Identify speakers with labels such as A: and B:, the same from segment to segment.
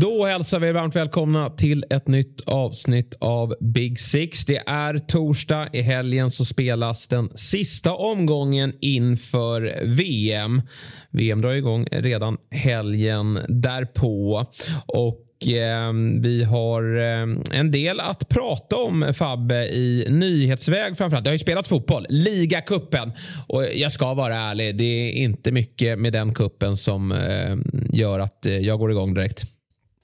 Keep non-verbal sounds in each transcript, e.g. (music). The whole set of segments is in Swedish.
A: Då hälsar vi er varmt välkomna till ett nytt avsnitt av Big Six. Det är torsdag. I helgen så spelas den sista omgången inför VM. VM drar igång redan helgen därpå. Och ehm, vi har ehm, en del att prata om Fabbe i nyhetsväg framförallt. Det har ju spelats fotboll, ligacupen och jag ska vara ärlig, det är inte mycket med den kuppen som ehm, gör att eh, jag går igång direkt.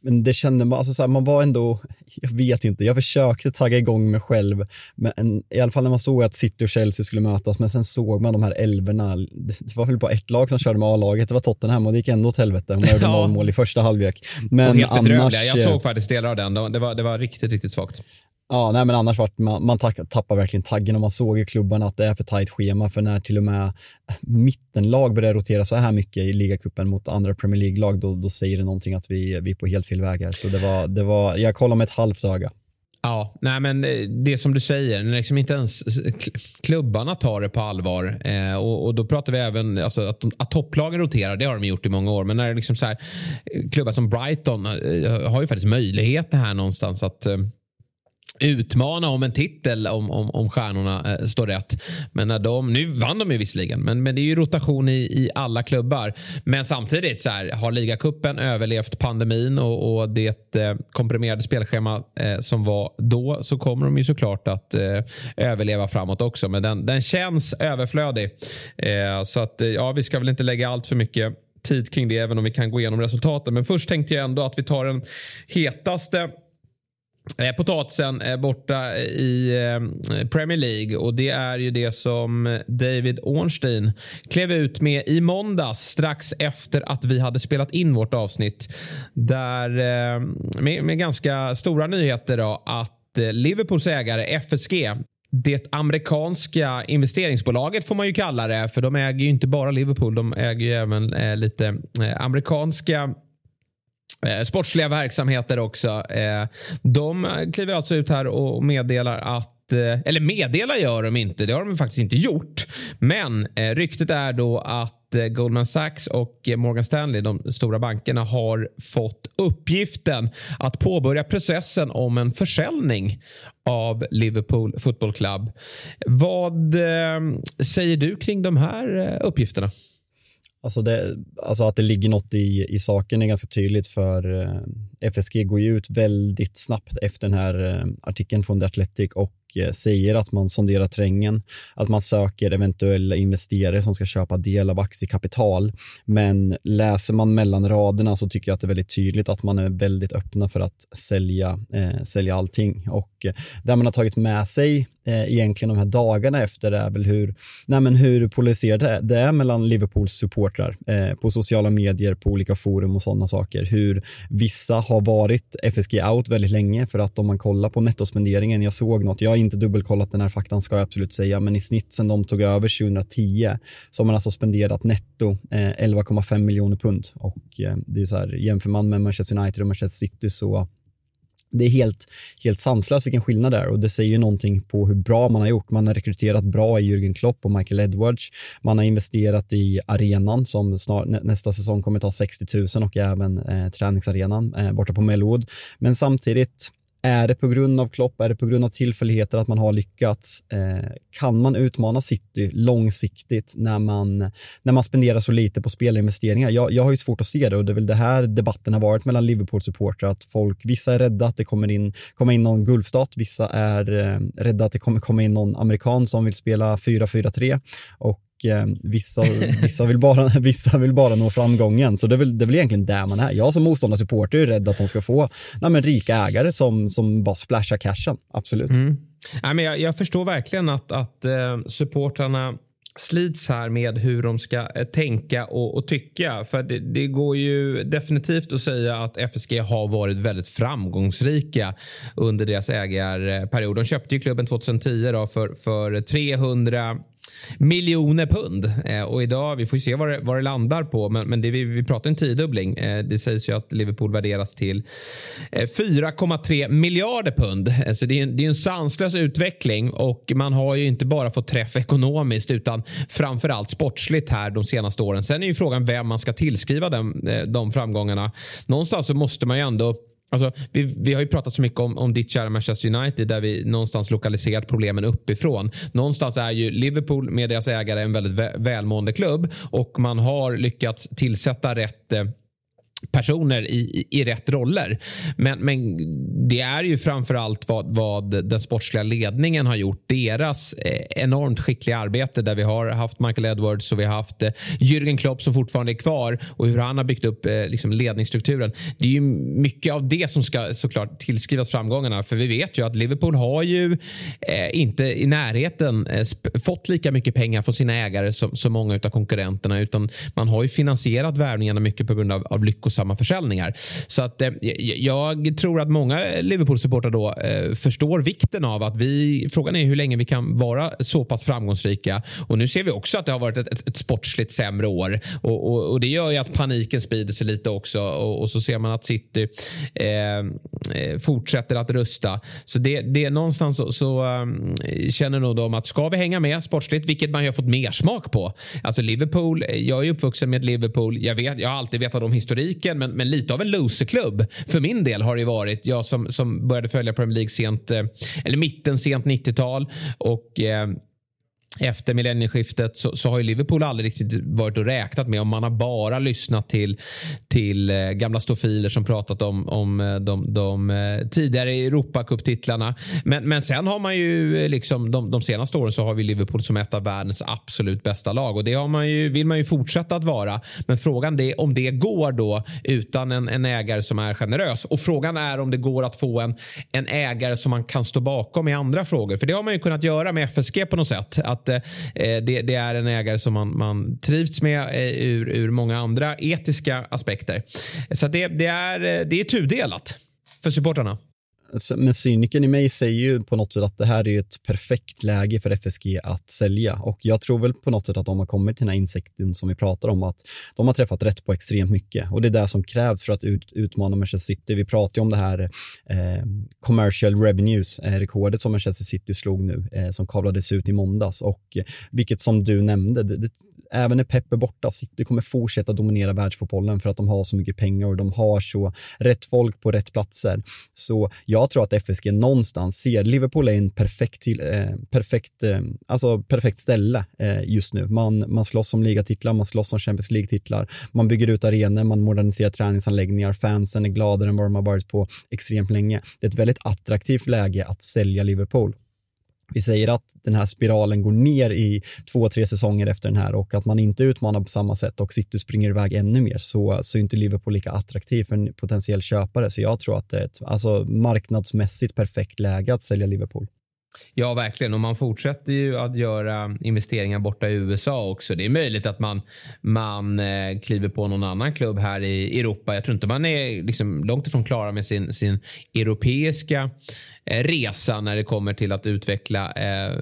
B: Men det kände man, alltså så här, man var ändå, (laughs) jag vet inte, jag försökte tagga igång mig själv, men i alla fall när man såg att City och Chelsea skulle mötas, men sen såg man de här elverna. Det var väl bara ett lag som körde med A-laget, det var Tottenham och det gick ändå åt helvete. De gjorde (laughs) ja. mål i första halvlek.
A: Men och helt annars... Jag såg faktiskt delar av den, det var, det var riktigt, riktigt svagt.
B: Ja, nej, men annars vart man, man tappar verkligen taggen och man såg i klubbarna att det är för tajt schema för när till och med mittenlag börjar rotera så här mycket i ligacupen mot andra Premier League-lag då, då säger det någonting att vi, vi är på helt fel väg här. Så det var, det var, jag kollar med ett halvt öga.
A: Ja, nej men eh, det som du säger, när liksom inte ens eh, klubbarna tar det på allvar. Eh, och, och, då pratar vi även alltså, att, att topplagen roterar, det har de gjort i många år. Men när det liksom så här, eh, klubbar som Brighton har ju faktiskt möjlighet här någonstans att eh, utmana om en titel om, om, om stjärnorna eh, står rätt. Men när de, nu vann de ju visserligen, men, men det är ju rotation i, i alla klubbar. Men samtidigt så här, har ligacupen överlevt pandemin och, och det eh, komprimerade spelschema eh, som var då så kommer de ju såklart att eh, överleva framåt också. Men den, den känns överflödig. Eh, så att eh, ja, vi ska väl inte lägga allt för mycket tid kring det även om vi kan gå igenom resultaten. Men först tänkte jag ändå att vi tar den hetaste Eh, potatisen borta i eh, Premier League och det är ju det som David Ornstein klev ut med i måndags strax efter att vi hade spelat in vårt avsnitt. Där eh, med, med ganska stora nyheter då att eh, Liverpools ägare FSG det amerikanska investeringsbolaget får man ju kalla det för de äger ju inte bara Liverpool de äger ju även eh, lite eh, amerikanska Eh, sportsliga verksamheter också. Eh, de kliver alltså ut här och meddelar att eh, eller meddela gör de inte, det har de faktiskt inte gjort. Men eh, ryktet är då att eh, Goldman Sachs och Morgan Stanley, de stora bankerna, har fått uppgiften att påbörja processen om en försäljning av Liverpool Football Club. Vad eh, säger du kring de här eh, uppgifterna?
B: Alltså, det, alltså att det ligger något i, i saken är ganska tydligt för eh, FSG går ju ut väldigt snabbt efter den här eh, artikeln från The Athletic och eh, säger att man sonderar trängen, att man söker eventuella investerare som ska köpa del av aktiekapital. Men läser man mellan raderna så tycker jag att det är väldigt tydligt att man är väldigt öppna för att sälja, eh, sälja allting. Och eh, det där man har tagit med sig eh, egentligen de här dagarna efter är väl hur, nej men hur polariserat det är mellan Liverpools supportrar eh, på sociala medier, på olika forum och sådana saker. Hur vissa har varit FSG out väldigt länge för att om man kollar på nettospenderingen, jag såg något, jag har inte dubbelkollat den här faktan ska jag absolut säga, men i snitt sen de tog över 2010 så har man alltså spenderat netto eh, 11,5 miljoner pund. Och eh, det är så här, jämför man med Manchester United och Manchester City så det är helt, helt sanslöst vilken skillnad det är och det säger ju någonting på hur bra man har gjort. Man har rekryterat bra i Jürgen Klopp och Michael Edwards. Man har investerat i arenan som snar, nästa säsong kommer ta 60 000 och även eh, träningsarenan eh, borta på Melwood. Men samtidigt är det på grund av Klopp, är det på grund av tillfälligheter att man har lyckats? Eh, kan man utmana City långsiktigt när man, när man spenderar så lite på spelinvesteringar? Jag, jag har ju svårt att se det och det är väl det här debatten har varit mellan Liverpool-supportrar, att folk, vissa är rädda att det kommer in, kommer in någon gulfstat, vissa är eh, rädda att det kommer komma in någon amerikan som vill spela 4-4-3 och eh, vissa, vissa, vill bara, (laughs) vissa vill bara nå framgången. Så det är, väl, det är väl egentligen där man är. Jag som motståndarsupporter är rädd att de ska få nej, men rika ägare som, som bara splashar cashen. Absolut. Mm.
A: Nej, men jag, jag, förstår verkligen att, att eh, supportrarna slits här med hur de ska eh, tänka och, och tycka. För det, det, går ju definitivt att säga att FSG har varit väldigt framgångsrika under deras ägarperiod. De köpte ju klubben 2010 då för, för 300 miljoner pund. Eh, och idag, vi får se vad det, vad det landar på, men, men det, vi, vi pratar en tiodubbling. Eh, det sägs ju att Liverpool värderas till eh, 4,3 miljarder pund. Eh, så det är, en, det är en sanslös utveckling och man har ju inte bara fått träff ekonomiskt utan framförallt sportsligt här de senaste åren. Sen är ju frågan vem man ska tillskriva dem, eh, de framgångarna. Någonstans så måste man ju ändå Alltså, vi, vi har ju pratat så mycket om, om ditt kära Manchester United där vi någonstans lokaliserat problemen uppifrån. Någonstans är ju Liverpool med deras ägare en väldigt välmående klubb och man har lyckats tillsätta rätt eh, personer i, i rätt roller. Men, men det är ju framförallt vad, vad den sportsliga ledningen har gjort. Deras eh, enormt skickliga arbete där vi har haft Michael Edwards och vi har haft eh, Jürgen Klopp som fortfarande är kvar och hur han har byggt upp eh, liksom ledningsstrukturen. Det är ju mycket av det som ska såklart tillskrivas framgångarna. För vi vet ju att Liverpool har ju eh, inte i närheten eh, fått lika mycket pengar från sina ägare som, som många av konkurrenterna utan man har ju finansierat värvningarna mycket på grund av, av lyckos lyckosamma försäljningar. Så att eh, jag tror att många Liverpool-supportrar då eh, förstår vikten av att vi, frågan är hur länge vi kan vara så pass framgångsrika. Och nu ser vi också att det har varit ett, ett, ett sportsligt sämre år och, och, och, det gör ju att paniken sprider sig lite också och, och så ser man att City eh, eh fortsätter att rusta. Så det, det är någonstans så, så um, känner nog de att ska vi hänga med sportsligt, vilket man ju har fått mer smak på. Alltså Liverpool, jag är uppvuxen med Liverpool. Jag, vet, jag har alltid vetat om historiken stycken, men, men lite av en loserklubb. För min del har det varit, jag som, som började följa Premier League sent, eh, eller mitten, sent 90-tal och eh, efter millennieskiftet så, så, har ju Liverpool aldrig riktigt varit och räknat med om man har bara lyssnat till, till eh, gamla stofiler som pratat om, om eh, de, de eh, tidigare Europacup-titlarna. Men, men sen har man ju liksom de, de, senaste åren så har vi Liverpool som ett av världens absolut bästa lag och det har man ju, vill man ju fortsätta att vara. Men frågan är om det går då utan en, en ägare som är generös och frågan är om det går att få en, en ägare som man kan stå bakom i andra frågor. För det har man ju kunnat göra med FSG på något sätt. Att eh, det, det, är en ägare som man, man trivs med eh, ur, ur många andra etiska aspekter. Så det, det, är, eh, det är tudelat för supportrarna
B: men cynikern i mig säger ju på något sätt att det här är ett perfekt läge för FSG att sälja. Och jag tror väl på något sätt att de har kommit till den här insikten som vi pratar om att de har träffat rätt på extremt mycket. Och det är det som krävs för att ut, utmana Manchester City. Vi pratar ju om det här eh, commercial revenues, eh, rekordet som Manchester City slog nu eh, som kavlades ut i måndags. Och eh, vilket som du nämnde, det, det även när Pep är borta, City kommer fortsätta dominera världsfotbollen för att de har så mycket pengar och de har så rätt folk på rätt platser. Så jag tror att FSG någonstans ser, Liverpool är en perfekt, till, eh, perfekt, eh, alltså perfekt ställe eh, just nu. Man, man slåss om ligatitlar, man slåss om Champions League-titlar, man bygger ut arenor, man moderniserar träningsanläggningar, fansen är gladare än vad de har varit på extremt länge. Det är ett väldigt attraktivt läge att sälja Liverpool vi säger att den här spiralen går ner i två, tre säsonger efter den här och att man inte utmanar på samma sätt och City springer iväg ännu mer så, så är inte Liverpool lika attraktiv för en potentiell köpare. Så jag tror att det är ett alltså, marknadsmässigt perfekt läge att sälja Liverpool.
A: Ja, verkligen. Och man fortsätter ju att göra investeringar borta i USA också. Det är möjligt att man, man eh, kliver på någon annan klubb här i Europa. Jag tror inte man är liksom långt ifrån klara med sin, sin europeiska eh, resa när det kommer till att utveckla eh,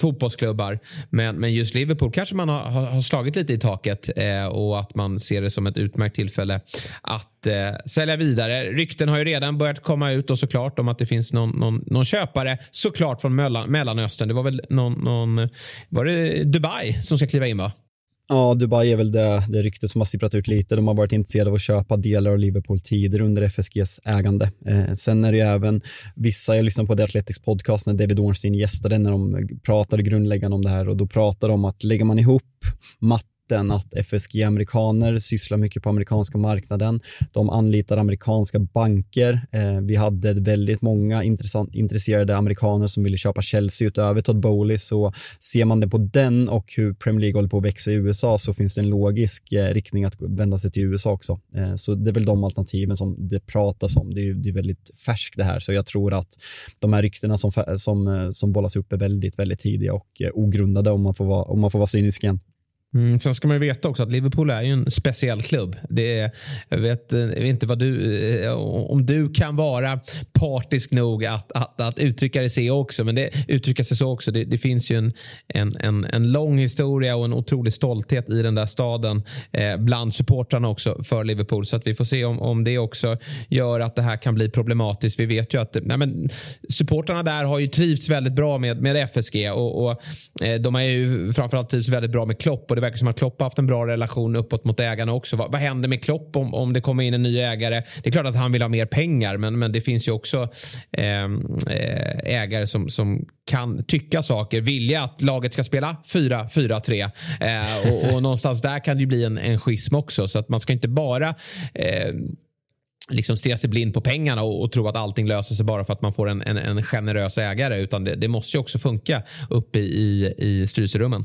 A: fotbollsklubbar. Men, men just Liverpool kanske man har, har slagit lite i taket eh, och att man ser det som ett utmärkt tillfälle att eh, sälja vidare. Rykten har ju redan börjat komma ut och såklart om att det finns någon, någon, någon köpare såklart från Mellanöstern. Det var väl någon, någon, var det Dubai som ska kliva in va?
B: Ja, Dubai är väl det, det rykte som har sipprat ut lite. De har varit intresserade av att köpa delar av Liverpool tidigare under FSGs ägande. Eh, sen är det ju även vissa, jag lyssnade på The Athletics podcast när David Ornstein gästade när de pratade grundläggande om det här och då pratade de om att lägger man ihop matt den att FSG-amerikaner sysslar mycket på amerikanska marknaden. De anlitar amerikanska banker. Eh, vi hade väldigt många intresserade amerikaner som ville köpa Chelsea utöver Todd Bowley. Så ser man det på den och hur Premier League håller på att växa i USA så finns det en logisk eh, riktning att vända sig till USA också. Eh, så det är väl de alternativen som det pratas om. Det är, det är väldigt färskt det här, så jag tror att de här ryktena som, som, eh, som bollas upp är väldigt, väldigt tidiga och eh, ogrundade om man får vara, om man får vara cynisk igen.
A: Mm, sen ska man ju veta också att Liverpool är ju en speciell klubb. Det är, jag, vet, jag vet inte vad du, eh, om du kan vara partisk nog att, att, att uttrycka det så också. Men det uttrycka sig så också. Det, det finns ju en, en, en, en, lång historia och en otrolig stolthet i den där staden eh, bland supportrarna också för Liverpool. Så att vi får se om, om det också gör att det här kan bli problematiskt. Vi vet ju att nej men, supportrarna där har ju trivts väldigt bra med, med FSG och, och eh, de har ju framförallt trivts väldigt bra med Klopp. Det verkar som att Klopp har haft en bra relation uppåt mot ägarna också. Vad, vad händer med Klopp om, om det kommer in en ny ägare? Det är klart att han vill ha mer pengar, men, men det finns ju också ehm, eh, ägare som, som kan tycka saker, vilja att laget ska spela 4-4-3. Eh, och, och någonstans där kan det ju bli en, en schism också. Så att man ska inte bara eh, liksom stirra sig blind på pengarna och, och, tro att allting löser sig bara för att man får en, en, en generös ägare. Utan det, det måste ju också funka uppe i, i styrelserummen.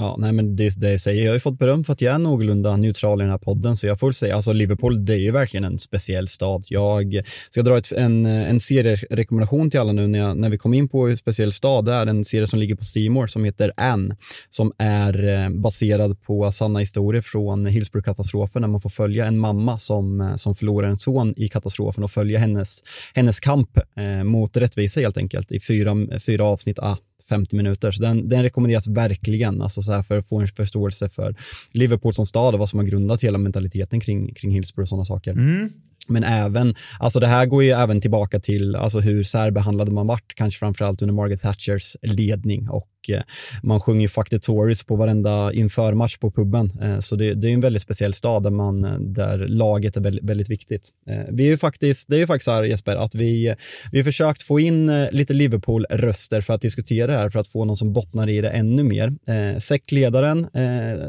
B: Ja, nej, men det är det jag säger. Jag har ju fått beröm för att jag är någorlunda neutral i den här podden, så jag får säga, alltså Liverpool, det är ju verkligen en speciell stad. Jag ska dra ett, en, en serierekommendation till alla nu när, jag, när vi kom in på en speciell stad. Det är en serie som ligger på Simor som heter Anne, som är eh, baserad på sanna historier från Hillsborough-katastrofen, där man får följa en mamma som, eh, som förlorar en son i katastrofen och följa hennes, hennes kamp eh, mot rättvisa helt enkelt i fyra, fyra avsnitt. Ah, 50 minuter. Så den, den rekommenderas verkligen alltså så här för att få en förståelse för Liverpool som stad och vad som har grundat hela mentaliteten kring, kring Hillsborough och sådana saker. Mm. Men även, alltså det här går ju även tillbaka till alltså hur särbehandlade man vart, kanske framförallt under Margaret Thatchers ledning och Eh, man sjunger Fuck the Tories på varenda införmatch på puben. Eh, så det, det, är en väldigt speciell stad där, man, eh, där laget är väldigt, väldigt viktigt. Vi är ju faktiskt, det är ju faktiskt så här Jesper, att vi, vi har försökt få in lite Liverpool-röster för att diskutera det här, för att få någon som bottnar i det ännu mer. Sektledaren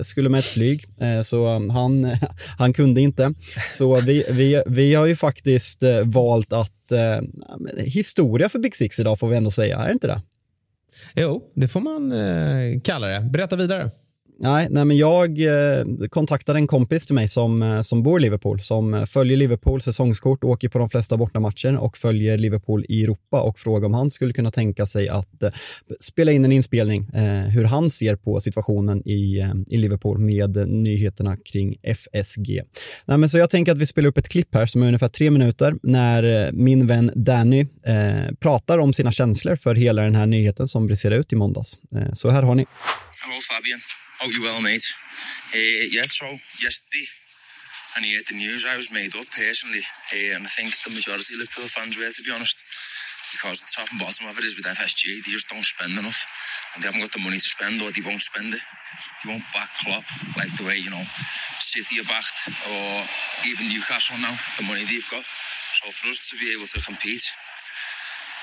B: skulle med ett flyg, så um, han, (laughs) han kunde inte. Så vi, vi, vi har ju faktiskt valt att historia för Big Six idag får vi ändå säga, är det inte det?
A: Jo, det får man eh, kalla det. Berätta vidare.
B: Nej, nej men jag eh, kontaktade en kompis till mig som, eh, som bor i Liverpool, som eh, följer Liverpool säsongskort, åker på de flesta bortamatcher och följer Liverpool i Europa och frågade om han skulle kunna tänka sig att spela in en inspelning hur han ser på situationen i, i Liverpool med nyheterna kring FSG. Nej, men så jag tänker att vi spelar upp ett klipp här som är ungefär tre minuter när min vän Danny pratar om sina känslor för hela den här nyheten som briserade ut i måndags. så här har ni.
C: Hello Fabian. Hope you well, mate. Uh, yeah, so yesterday, and he heard the news, I was made up personally, uh, and I think the majority of Liverpool fans were, to be honest, because the top and bottom of it is with FSG, they just don't spend enough, and they haven't got the money to spend, or they won't spend it. They won't back Klopp like the way, you know, City are backed, or even Newcastle now, the money they've got. So for us to be able to compete,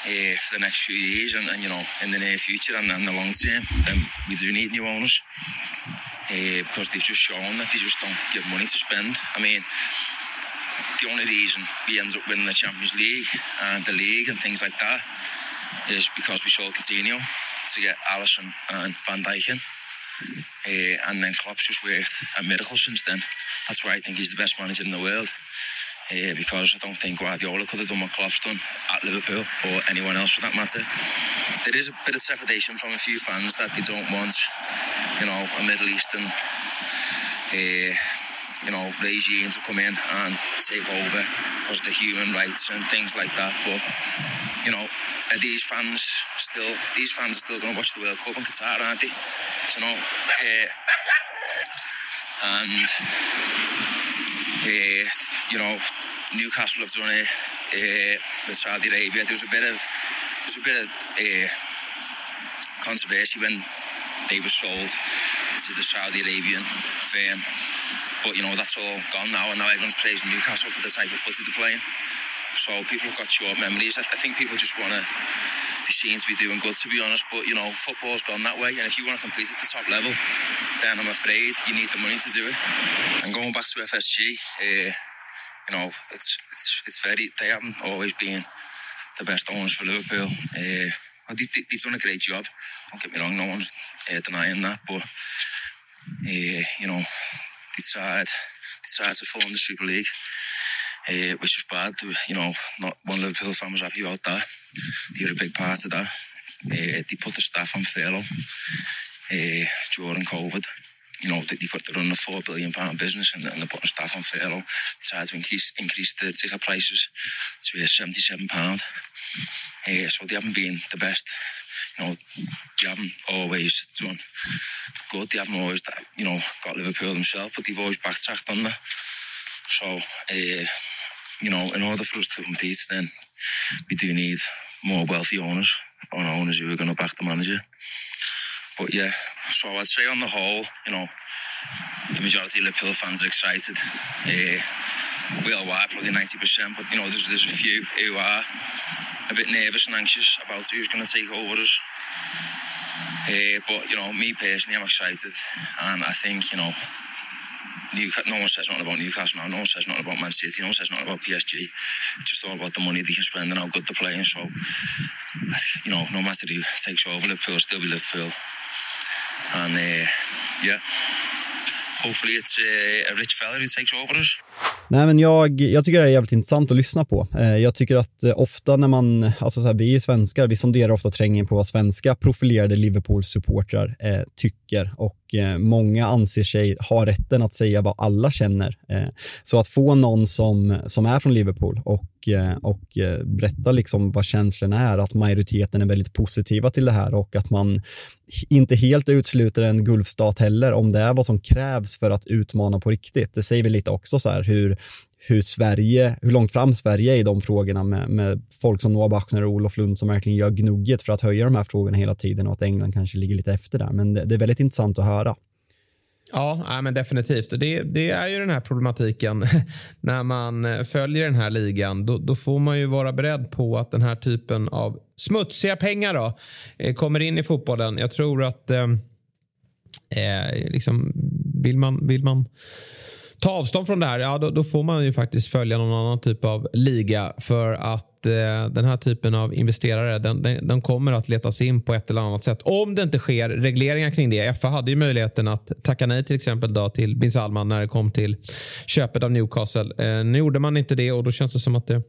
C: uh, for the next few years and, and, you know in the near future and, and the long term then we do need new owners. Uh, because they've just shown that they just don't give money to spend. I mean the only reason we end up winning the Champions League and the league and things like that is because we sold Coutinho to get Allison and Van Dijk in. Uh, and then Klopp's just worked a miracle since then. That's why I think he's the best manager in the world uh, because I don't think Guardiola could have done what Klopp's done at Liverpool or anyone else for that matter. There is a bit of trepidation from a few fans that they don't want, you know, a Middle Eastern, uh, you know, regime to come in and take over because of the human rights and things like that. But, you know, are these fans still, these fans are still going to watch the World Cup in Qatar, aren't they? So, you know, uh, and uh, you know, Newcastle have done it uh, with Saudi Arabia. There's a bit of there's a bit of uh, controversy when they were sold to the Saudi Arabian firm. But you know that's all gone now, and now everyone's praising Newcastle for the type of footy they're playing. So people have got short memories. I, th- I think people just want to be seen to be doing good, to be honest. But you know, football's gone that way, and if you want to compete at the top level, then I'm afraid you need the money to do it. And going back to FSG, uh, you know, it's it's it's very. They haven't always been the best owners for Liverpool. Uh, they, have done a great job. Don't get me wrong, no one's uh, denying that. But uh, you know, they tried they tried to form the Super League, which was bad. You know, not one Liverpool fan was happy about that. Were a big part of that. They put the staff on furlough during COVID. you know, they, to run a four billion pound business and, they're putting staff on furlough. Tried to increase increase the ticket prices to uh, seventy seven pound. Uh, so they haven't been the best. You know, they haven't always done good. They haven't always, you know, got Liverpool themselves, but they've always backtracked on that. So, uh, you know, in order for us to compete, then we do need more wealthy owners, or owners who are going to back the manager. But yeah, so I'd say on the whole, you know, the majority of Liverpool fans are excited. Uh, we all are, probably 90%, but you know, there's, there's a few who are a bit nervous and anxious about who's going to take over us. Uh, but you know, me personally, I'm excited, and I think you know, Newcastle, no one says nothing about Newcastle now. No one says nothing about Man City. No one says nothing about PSG. It's just all about the money they can spend and how good they're playing. So, you know, no matter who takes over, Liverpool still be Liverpool. And uh, yeah, hopefully it's uh, a rich fella who takes over us.
B: Nej, men jag, jag tycker det är jävligt intressant att lyssna på. Eh, jag tycker att eh, ofta när man, alltså så här, vi är svenskar, vi sonderar ofta trängen på vad svenska profilerade Liverpool-supportrar eh, tycker och Eh, många anser sig ha rätten att säga vad alla känner. Eh, så att få någon som, som är från Liverpool och, eh, och berätta liksom vad känslorna är, att majoriteten är väldigt positiva till det här och att man inte helt utesluter en gulfstat heller om det är vad som krävs för att utmana på riktigt. Det säger väl lite också så här hur, hur Sverige, hur långt fram Sverige är i de frågorna med, med folk som Noah Bachner och Olof Lund som verkligen gör gnugget för att höja de här frågorna hela tiden och att England kanske ligger lite efter där. Men det, det är väldigt intressant att höra.
A: Ja, men definitivt. Det, det, är ju den här problematiken. (laughs) När man eh, följer den här ligan då, då, får man ju vara beredd på att den här typen av smutsiga pengar då, eh, kommer in i fotbollen. Jag tror att eh, eh liksom, vill man, vill man ta avstånd från det här, ja, då, då, får man ju faktiskt följa någon annan typ av liga. För att Eh, den här typen av investerare den, den, den, kommer att letas in på ett eller annat sätt. Om det inte sker regleringar kring det. FA hade ju möjligheten att tacka nej till exempel då, till bin Salman när det kom till köpet av Newcastle. Eh, nu gjorde man inte det och då känns det som att det eh,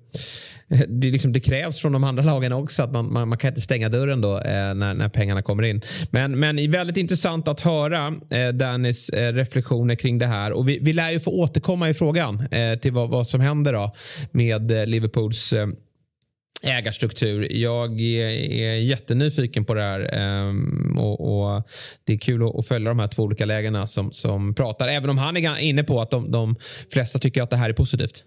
A: det, liksom, det, krävs från de andra lagen också. att Man, man, man kan inte stänga dörren då eh, när, när pengarna kommer in. Men, men väldigt intressant att höra eh, Dannys eh, reflektioner kring det här. Och vi, vi lär ju få återkomma i frågan eh, till vad, vad som händer då med eh, Liverpools eh, ägarstruktur. Jag är, jättenyfiken på det här ehm, och, och, Det är kul att, följa de här två olika lägena som, som pratar. Även om han är inne på att de, de flesta tycker att det här är positivt.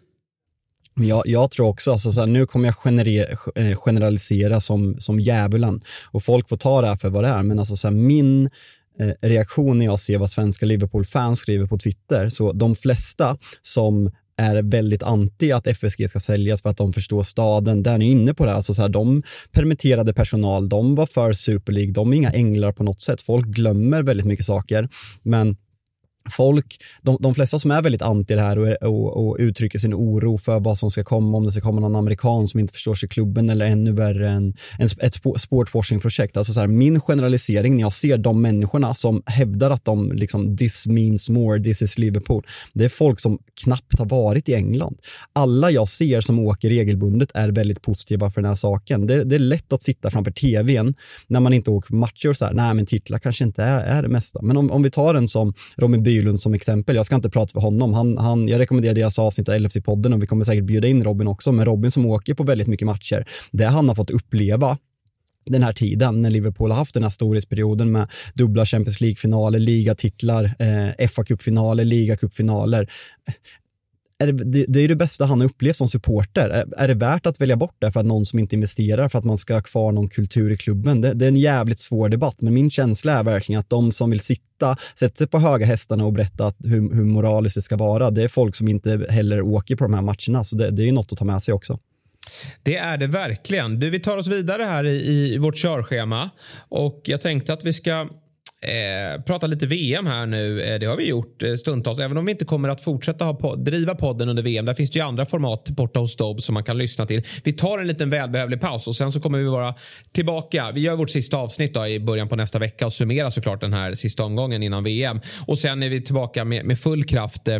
B: Jag, jag tror också, alltså så här, nu kommer jag genere, eh, generalisera som, som djävulen och folk får ta det här för vad det är, men alltså så här, min eh, reaktion när jag ser vad svenska Liverpool-fans skriver på Twitter, så de flesta som är väldigt anti att FSG ska säljas för att de förstår staden. Där är ni inne på det. Alltså så här, de permitterade personal, de var för Super League, de är inga änglar på något sätt. Folk glömmer väldigt mycket saker. Men folk, de, de flesta som är väldigt anti det här och, och, och, uttrycker sin oro för vad som ska komma, om det ska komma någon amerikan som inte förstår sig i klubben eller ännu värre en, en, ett sportwashing-projekt. Alltså så här, min generalisering när jag ser de människorna som hävdar att de liksom this means more, this is Liverpool. Det är folk som knappt har varit i England. Alla jag ser som åker regelbundet är väldigt positiva för den här saken. Det, det är lätt att sitta framför tvn när man inte åker matcher och så här, nej men titlar kanske inte är, är det mesta. Men om, om vi tar en som Robin Bylund som exempel. Jag ska inte prata för honom. Han, han, jag rekommenderar deras avsnitt av LFC-podden och vi kommer säkert bjuda in Robin också. Men Robin som åker på väldigt mycket matcher, det han har fått uppleva den här tiden när Liverpool har haft den här storhetsperioden med dubbla Champions League-finaler, ligatitlar, eh, FA-cupfinaler, ligacupfinaler är det, det, är det bästa han har upplevt som supporter. Är, är, det värt att välja bort det för att någon som inte investerar för att man ska ha kvar någon kultur i klubben? Det, det, är en jävligt svår debatt, men min känsla är verkligen att de som vill sitta, sätta sig på höga hästarna och berätta hur, hur moraliskt det ska vara, det är folk som inte heller åker på de här matcherna, så det, det är ju något att ta med sig också.
A: Det är det verkligen. Du, vi tar oss vidare här i, i vårt körschema och jag tänkte att vi ska Eh, prata lite VM här nu. Eh, det har vi gjort eh, stundtals. Även om vi inte kommer att fortsätta ha pod driva podden under VM. Där finns det ju andra format borta hos Dobb som man kan lyssna till. Vi tar en liten välbehövlig paus och sen så kommer vi vara tillbaka. Vi gör vårt sista avsnitt då i början på nästa vecka och summerar såklart den här sista omgången innan VM. Och sen är vi tillbaka med, med full kraft eh,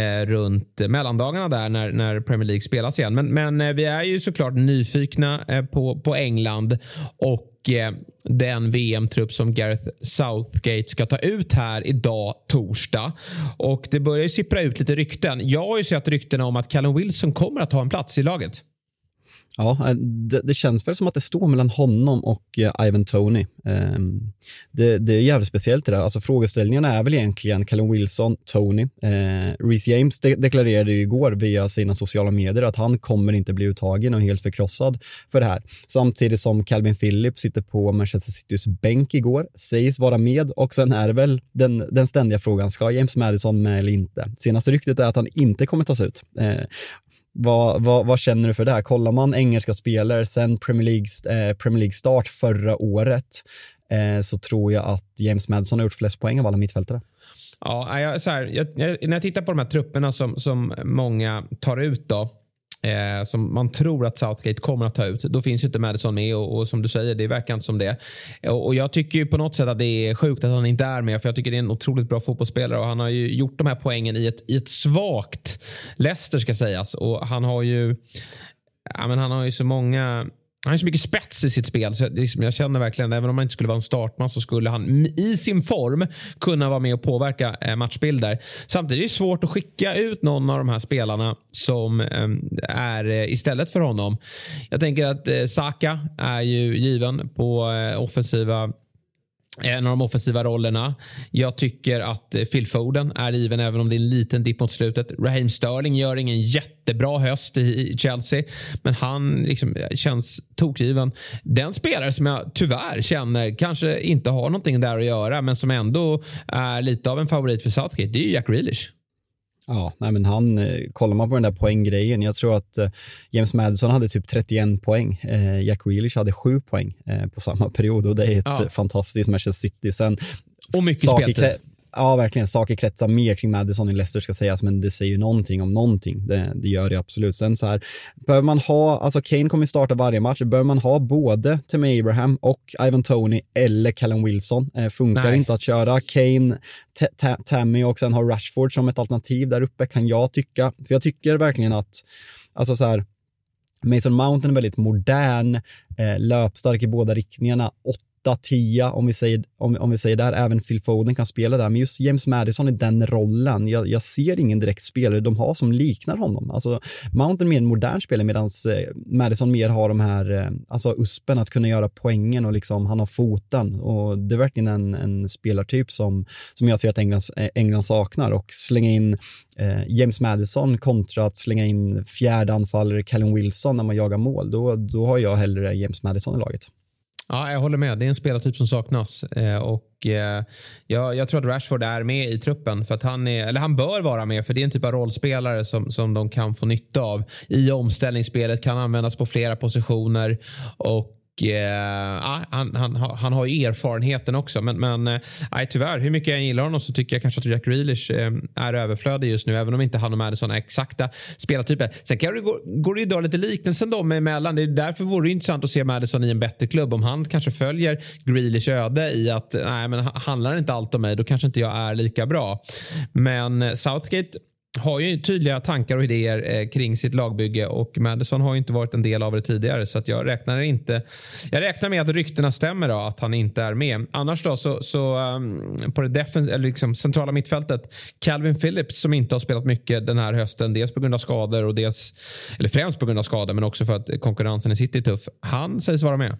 A: eh, runt mellandagarna där när, när Premier League spelas igen. Men, men eh, vi är ju såklart nyfikna eh, på, på England och eh, den VM-trupp som Gareth Southgate ska ta ut här idag, torsdag. Och det börjar ju sippra ut lite rykten. Jag har ju sett ryktena om att Callum Wilson kommer att ha en plats i laget.
B: Ja, eh, det, det, känns väl som att det står mellan honom och eh, Ivan Tony. Um, det, det, är jävligt speciellt det där. Alltså frågeställningarna är väl egentligen Callum Wilson, Tony. Uh, Reece James de deklarerade ju igår via sina sociala medier att han kommer inte bli uttagen och helt förkrossad för det här. Samtidigt som Calvin Phillips sitter på Manchester Citys bänk igår, sägs vara med och sen är det väl den, den ständiga frågan, ska James Madison med eller inte? Senaste ryktet är att han inte kommer tas ut. Uh, vad, vad, vad, känner du för det här? Kollar man engelska spelare sen Premier League, eh, Premier League start förra året eh, så tror jag att James Madison har gjort flest poäng av alla mittfältare.
A: Ja, jag, så här, jag, när jag tittar på de här trupperna som, som många tar ut då eh, som man tror att Southgate kommer att ta ut. Då finns ju inte Madison med och, och som du säger, det verkar inte som det. Och, och, jag tycker ju på något sätt att det är sjukt att han inte är med för jag tycker det är en otroligt bra fotbollsspelare och han har ju gjort de här poängen i ett, i ett svagt Leicester ska sägas och han har ju Ja, men han har ju så många han har så mycket spets i sitt spel. Så liksom, jag känner verkligen, även om han inte skulle vara en startman så skulle han i sin form kunna vara med och påverka eh, matchbilder. Samtidigt är det svårt att skicka ut någon av de här spelarna som eh, är eh, istället för honom. Jag tänker att eh, Saka är ju given på eh, offensiva Eh, en av de offensiva rollerna. Jag tycker att eh, Phil Foden är given även om det är en liten dipp mot slutet. Raheem Sterling gör ingen jättebra höst i Chelsea men han liksom eh, känns tokgiven. Den spelare som jag tyvärr känner kanske inte har någonting där att göra men som ändå är lite av en favorit för Southgate det är ju Jack Grealish.
B: Ja, nej men han, eh, kollar man på den där poänggrejen, jag tror att eh, James Madison hade typ 31 poäng. Eh, Jack Grealish hade 7 poäng på samma period och det är ett ja. fantastiskt Manchester City. Sen,
A: och mycket speltid.
B: Ja, verkligen. Saker kretsar mer kring Madison i Leicester ska sägas, men det säger ju någonting om någonting. Det, det gör det absolut. Sen så här, behöver man ha, alltså Kane kommer starta varje match, behöver man ha både Timmy Abraham och Ivan Tony eller Callum Wilson? Eh, funkar Nej. inte att köra Kane, Tammy och sen ha Rashford som ett alternativ där uppe kan jag tycka. För jag tycker verkligen att, alltså så här, Mason Mountain är väldigt modern, eh, löpstark i båda riktningarna, 8-10 om vi säger, om, om vi säger där. Även Phil Foden kan spela där. Men just James Madison i den rollen, jag, jag ser ingen direkt spelare de har som liknar honom. Alltså, Mount är mer en modern spelare medan eh, Madison mer har de här, eh, alltså uspen att kunna göra poängen och liksom han har foten. Och det är verkligen en, en spelartyp som, som jag ser att England, eh, England saknar och slänga in eh, James Madison kontra att slänga in fjärde anfallare Callum Wilson när man jagar mål, då, då har jag hellre James Madison i laget.
A: Ja, jag håller med. Det är en spelartyp som saknas. Eh, och, eh, jag, jag, tror att Rashford är med i truppen. För att han, är, eller han bör vara med, för det är en typ av rollspelare som, som de kan få nytta av. I omställningsspelet kan användas på flera positioner. Och eh, han, han, han har ju erfarenheten också. Men, men eh, tyvärr, hur mycket jag gillar honom så tycker jag kanske att Jack Grealish eh, är överflödig just nu. Även om inte han och Madison är exakta spelartyper. Sen kan det gå, går det ju dra lite liknelsen dem emellan. Det är därför vore det intressant att se Madison i en bättre klubb. Om han kanske följer Grealish öde i att nej, men handlar inte allt om mig, då kanske inte jag är lika bra. Men Southgate har ju tydliga tankar och idéer eh, kring sitt lagbygge och Madison har ju inte varit en del av det tidigare så att jag räknar inte. Jag räknar med att ryktena stämmer då att han inte är med. Annars då så, så um, på det defens eller liksom centrala mittfältet Calvin Phillips som inte har spelat mycket den här hösten. Dels på grund av skador och dels eller främst på grund av skador men också för att konkurrensen i City är tuff. Han sägs vara med.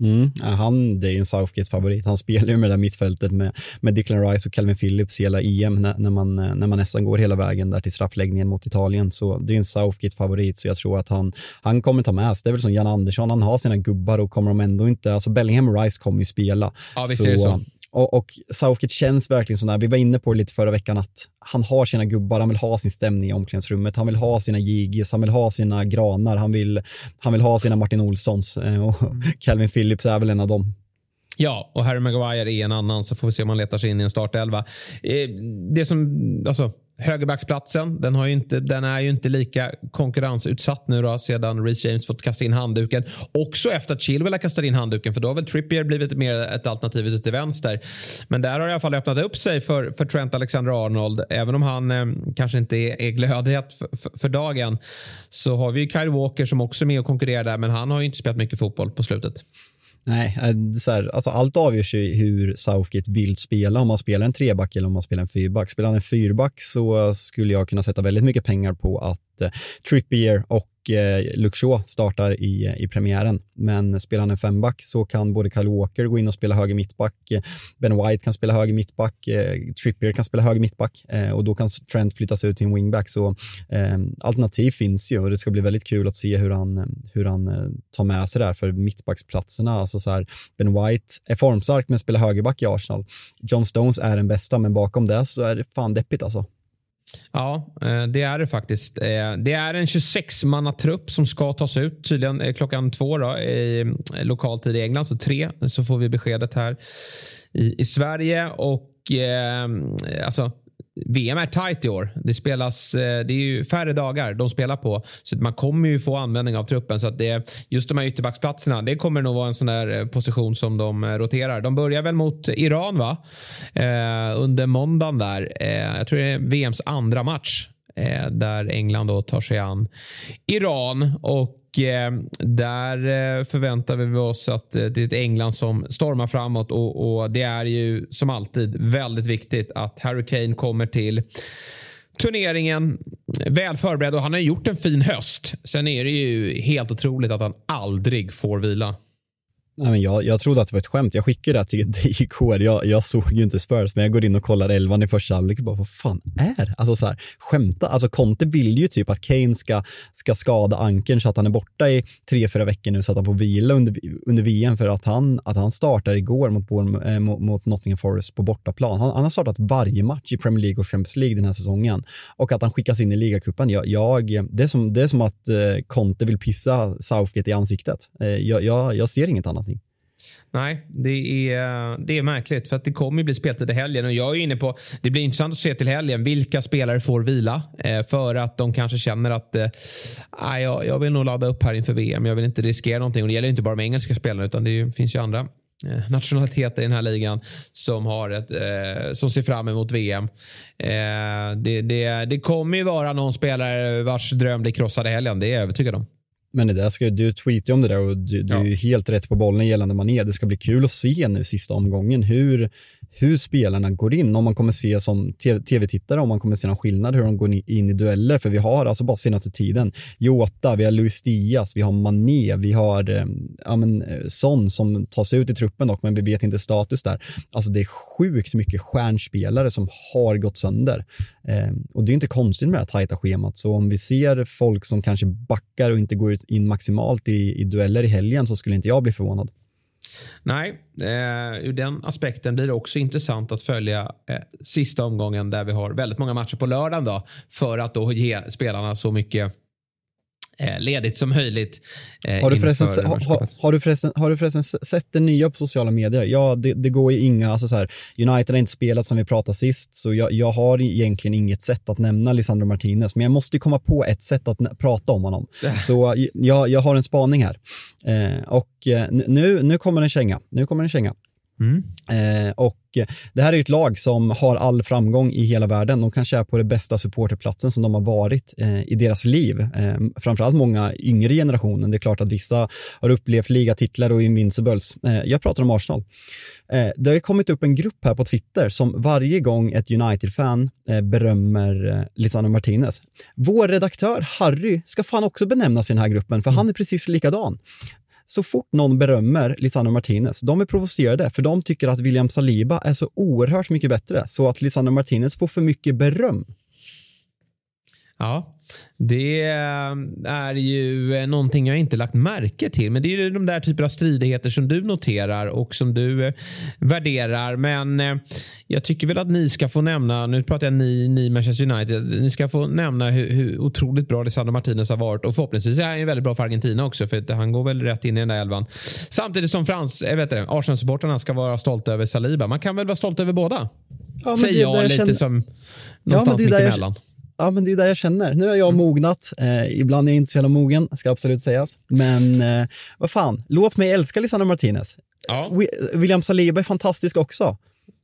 B: Mm, han, det är en Southgate-favorit. Han spelar ju med det där mittfältet med, med Declan Rice och Calvin Phillips hela EM när, när, man, när man nästan går hela vägen där till straffläggningen mot Italien. Så det är en Southgate-favorit så jag tror att han, han kommer ta med sig. Det är väl som Jan Andersson, han har sina gubbar och kommer de ändå inte, alltså Bellingham och Rice kommer ju spela.
A: Ja, visst så, är det så.
B: Och, och Southgate känns verkligen sådär, vi var inne på det lite förra veckan, att han har sina gubbar, han vill ha sin stämning i omklädningsrummet, han vill ha sina Gigis, han vill ha sina Granar, han vill, han vill ha sina Martin Olssons eh, och (laughs) Calvin Phillips är väl en av dem.
A: Ja, och Harry Maguire är en annan så får vi se om han letar sig in i en startelva. Eh, det som, alltså Högerbacksplatsen, den, har ju inte, den är ju inte lika konkurrensutsatt nu då sedan Reece James fått kasta in handduken. Också efter att Chilwell har kastat in handduken för då har väl Trippier blivit mer ett alternativ ute till vänster. Men där har det i alla fall öppnat upp sig för, för Trent Alexander-Arnold. Även om han eh, kanske inte är, är glödhet för, för, dagen så har vi ju Kyle Walker som också är med och konkurrerar där men han har ju inte spelat mycket fotboll på slutet.
B: Nej, eh, så här, alltså allt avgörs ju hur Southgate vill spela, om man spelar en treback eller om man spelar en fyrback. Spelar han en fyrback så skulle jag kunna sätta väldigt mycket pengar på att Eh, Trippier och eh, startar i, i premiären. Men spelar han en femback så kan både Kyle Walker gå in och spela höger mittback, eh, Ben White kan spela höger mittback, eh, Trippier kan spela höger mittback eh, och då kan Trent flyttas ut till en wingback. Så eh, alternativ finns ju och det ska bli väldigt kul att se hur han, hur han eh, tar med sig det här för mittbacksplatserna. Alltså så här, ben White är formstark men spelar högerback i Arsenal. John Stones är den bästa men bakom det så är det fan deppigt alltså.
A: Ja, eh, det är det faktiskt. Eh, det är en 26-mannatrupp som ska tas ut tydligen eh, klockan två då, i lokal tid i England. Så tre så får vi beskedet här i, i Sverige. Och eh, alltså, VM är tight i år. Det spelas, eh, det är ju färre dagar de spelar på. Så man kommer ju få användning av truppen. Så att det, just de här ytterbacksplatserna, det kommer nog vara en sån där eh, position som de eh, roterar. De börjar väl mot Iran va? Eh, under måndagen där. Eh, jag tror det är VMs andra match. Eh, där England då tar sig an Iran. Och eh, där eh, förväntar vi oss att eh, det är ett England som stormar framåt och, och det är ju som alltid väldigt viktigt att Harry Kane kommer till turneringen väl förberedd och han har gjort en fin höst. Sen är det ju helt otroligt att han aldrig får vila.
B: Nej, men jag, jag trodde att det var ett skämt. Jag skickade det till dig (laughs) igår. Jag, jag såg ju inte Spurs, men jag går in och kollar elvan i första halvlek och bara, vad fan är Alltså så här, skämta. Alltså Conte vill ju typ att Kane ska, ska skada ankeln så att han är borta i tre, fyra veckor nu så att han får vila under, under VM för att han, att han startar igår mot, äh, mot, mot Nottingham Forest på bortaplan. Han, han, har startat varje match i Premier League och Champions League den här säsongen och att han skickas in i ligacupen. Jag, jag, det, är som, det är som att eh, Conte vill pissa Southgate i ansiktet. Eh, jag, jag, jag ser inget annat.
A: Nej, det är, det är märkligt för att det kommer bli speltid i helgen och jag är inne på det blir intressant att se till helgen vilka spelare får vila eh, för att de kanske känner att eh, jag, jag vill nog ladda upp här inför VM. Jag vill inte riskera någonting och det gäller inte bara de engelska spelarna utan det finns ju andra eh, nationaliteter i den här ligan som, har ett, eh, som ser fram emot VM. Eh, det, det, det kommer ju vara någon spelare vars dröm blir krossad i helgen, det är jag övertygad om.
B: Men det där ska, du tweetar om det där och du, du ja. är helt rätt på bollen gällande Mané. Det ska bli kul att se nu sista omgången hur, hur spelarna går in. Om man kommer se som tv-tittare, om man kommer se någon skillnad hur de går in i dueller. För vi har alltså bara senaste tiden Jota, vi har Luis Diaz, vi har Mané, vi har eh, ja, men, eh, Son som tas ut i truppen dock, men vi vet inte status där. Alltså det är sjukt mycket stjärnspelare som har gått sönder. Eh, och det är inte konstigt med det här tajta schemat. Så om vi ser folk som kanske backar och inte går in maximalt i, i dueller i helgen så skulle inte jag bli förvånad.
A: Nej, eh, ur den aspekten blir det också intressant att följa eh, sista omgången där vi har väldigt många matcher på lördagen då, för att då ge spelarna så mycket ledigt som möjligt.
B: Eh, har, du förresten, har, har, du förresten, har du förresten sett det nya på sociala medier? Ja, det, det går ju inga, alltså så här, United har inte spelat som vi pratade sist, så jag, jag har egentligen inget sätt att nämna Lisandro Martinez, men jag måste komma på ett sätt att prata om honom. Så jag, jag har en spaning här. Eh, och eh, nu, nu kommer en känga. Nu kommer en känga. Mm. Eh, och det här är ett lag som har all framgång i hela världen. De kanske är på det bästa supporterplatsen som de har varit eh, i deras liv. Eh, framförallt många yngre generationen. Det är klart att vissa har upplevt ligatitlar och invincibles. Eh, jag pratar om Arsenal. Eh, det har kommit upp en grupp här på Twitter som varje gång ett United-fan eh, berömmer eh, Lisandro Martinez. Vår redaktör Harry ska fan också benämnas i den här gruppen för han är precis likadan så fort någon berömmer Lisandro Martinez, de är provocerade för de tycker att William Saliba är så oerhört mycket bättre så att Lisandro Martinez får för mycket beröm.
A: Ja, det är ju någonting jag inte lagt märke till. Men det är ju de där typer av stridigheter som du noterar och som du eh, värderar. Men eh, jag tycker väl att ni ska få nämna, nu pratar jag ni, ni Manchester United, ni ska få nämna hur, hur otroligt bra Lisandro Martinez har varit och förhoppningsvis är han ju väldigt bra för Argentina också för han går väl rätt in i den där elvan. Samtidigt som Frans, vet Arsenal-supportrarna ska vara stolta över Saliba. Man kan väl vara stolt över båda? Ja, Säger jag, jag lite känner... som någonstans ja, mittemellan. Jag
B: ja, men det är där jag känner. Nu har jag mm. mognat. Eh, ibland är jag inte så jävla mogen, ska absolut sägas. Men eh, vad fan, låt mig älska Lisandro Martinez. Ja. William Saliba är fantastisk också.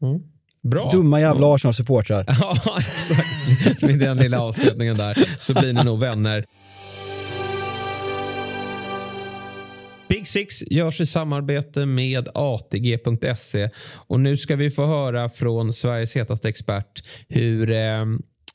B: Mm.
A: Bra.
B: Dumma jävla ja. Arsenal-supportrar. (laughs)
A: Ja, exakt. Med den lilla avslutningen där så blir ni nog vänner. Big Six görs i samarbete med ATG.se och nu ska vi få höra från Sveriges hetaste expert hur eh,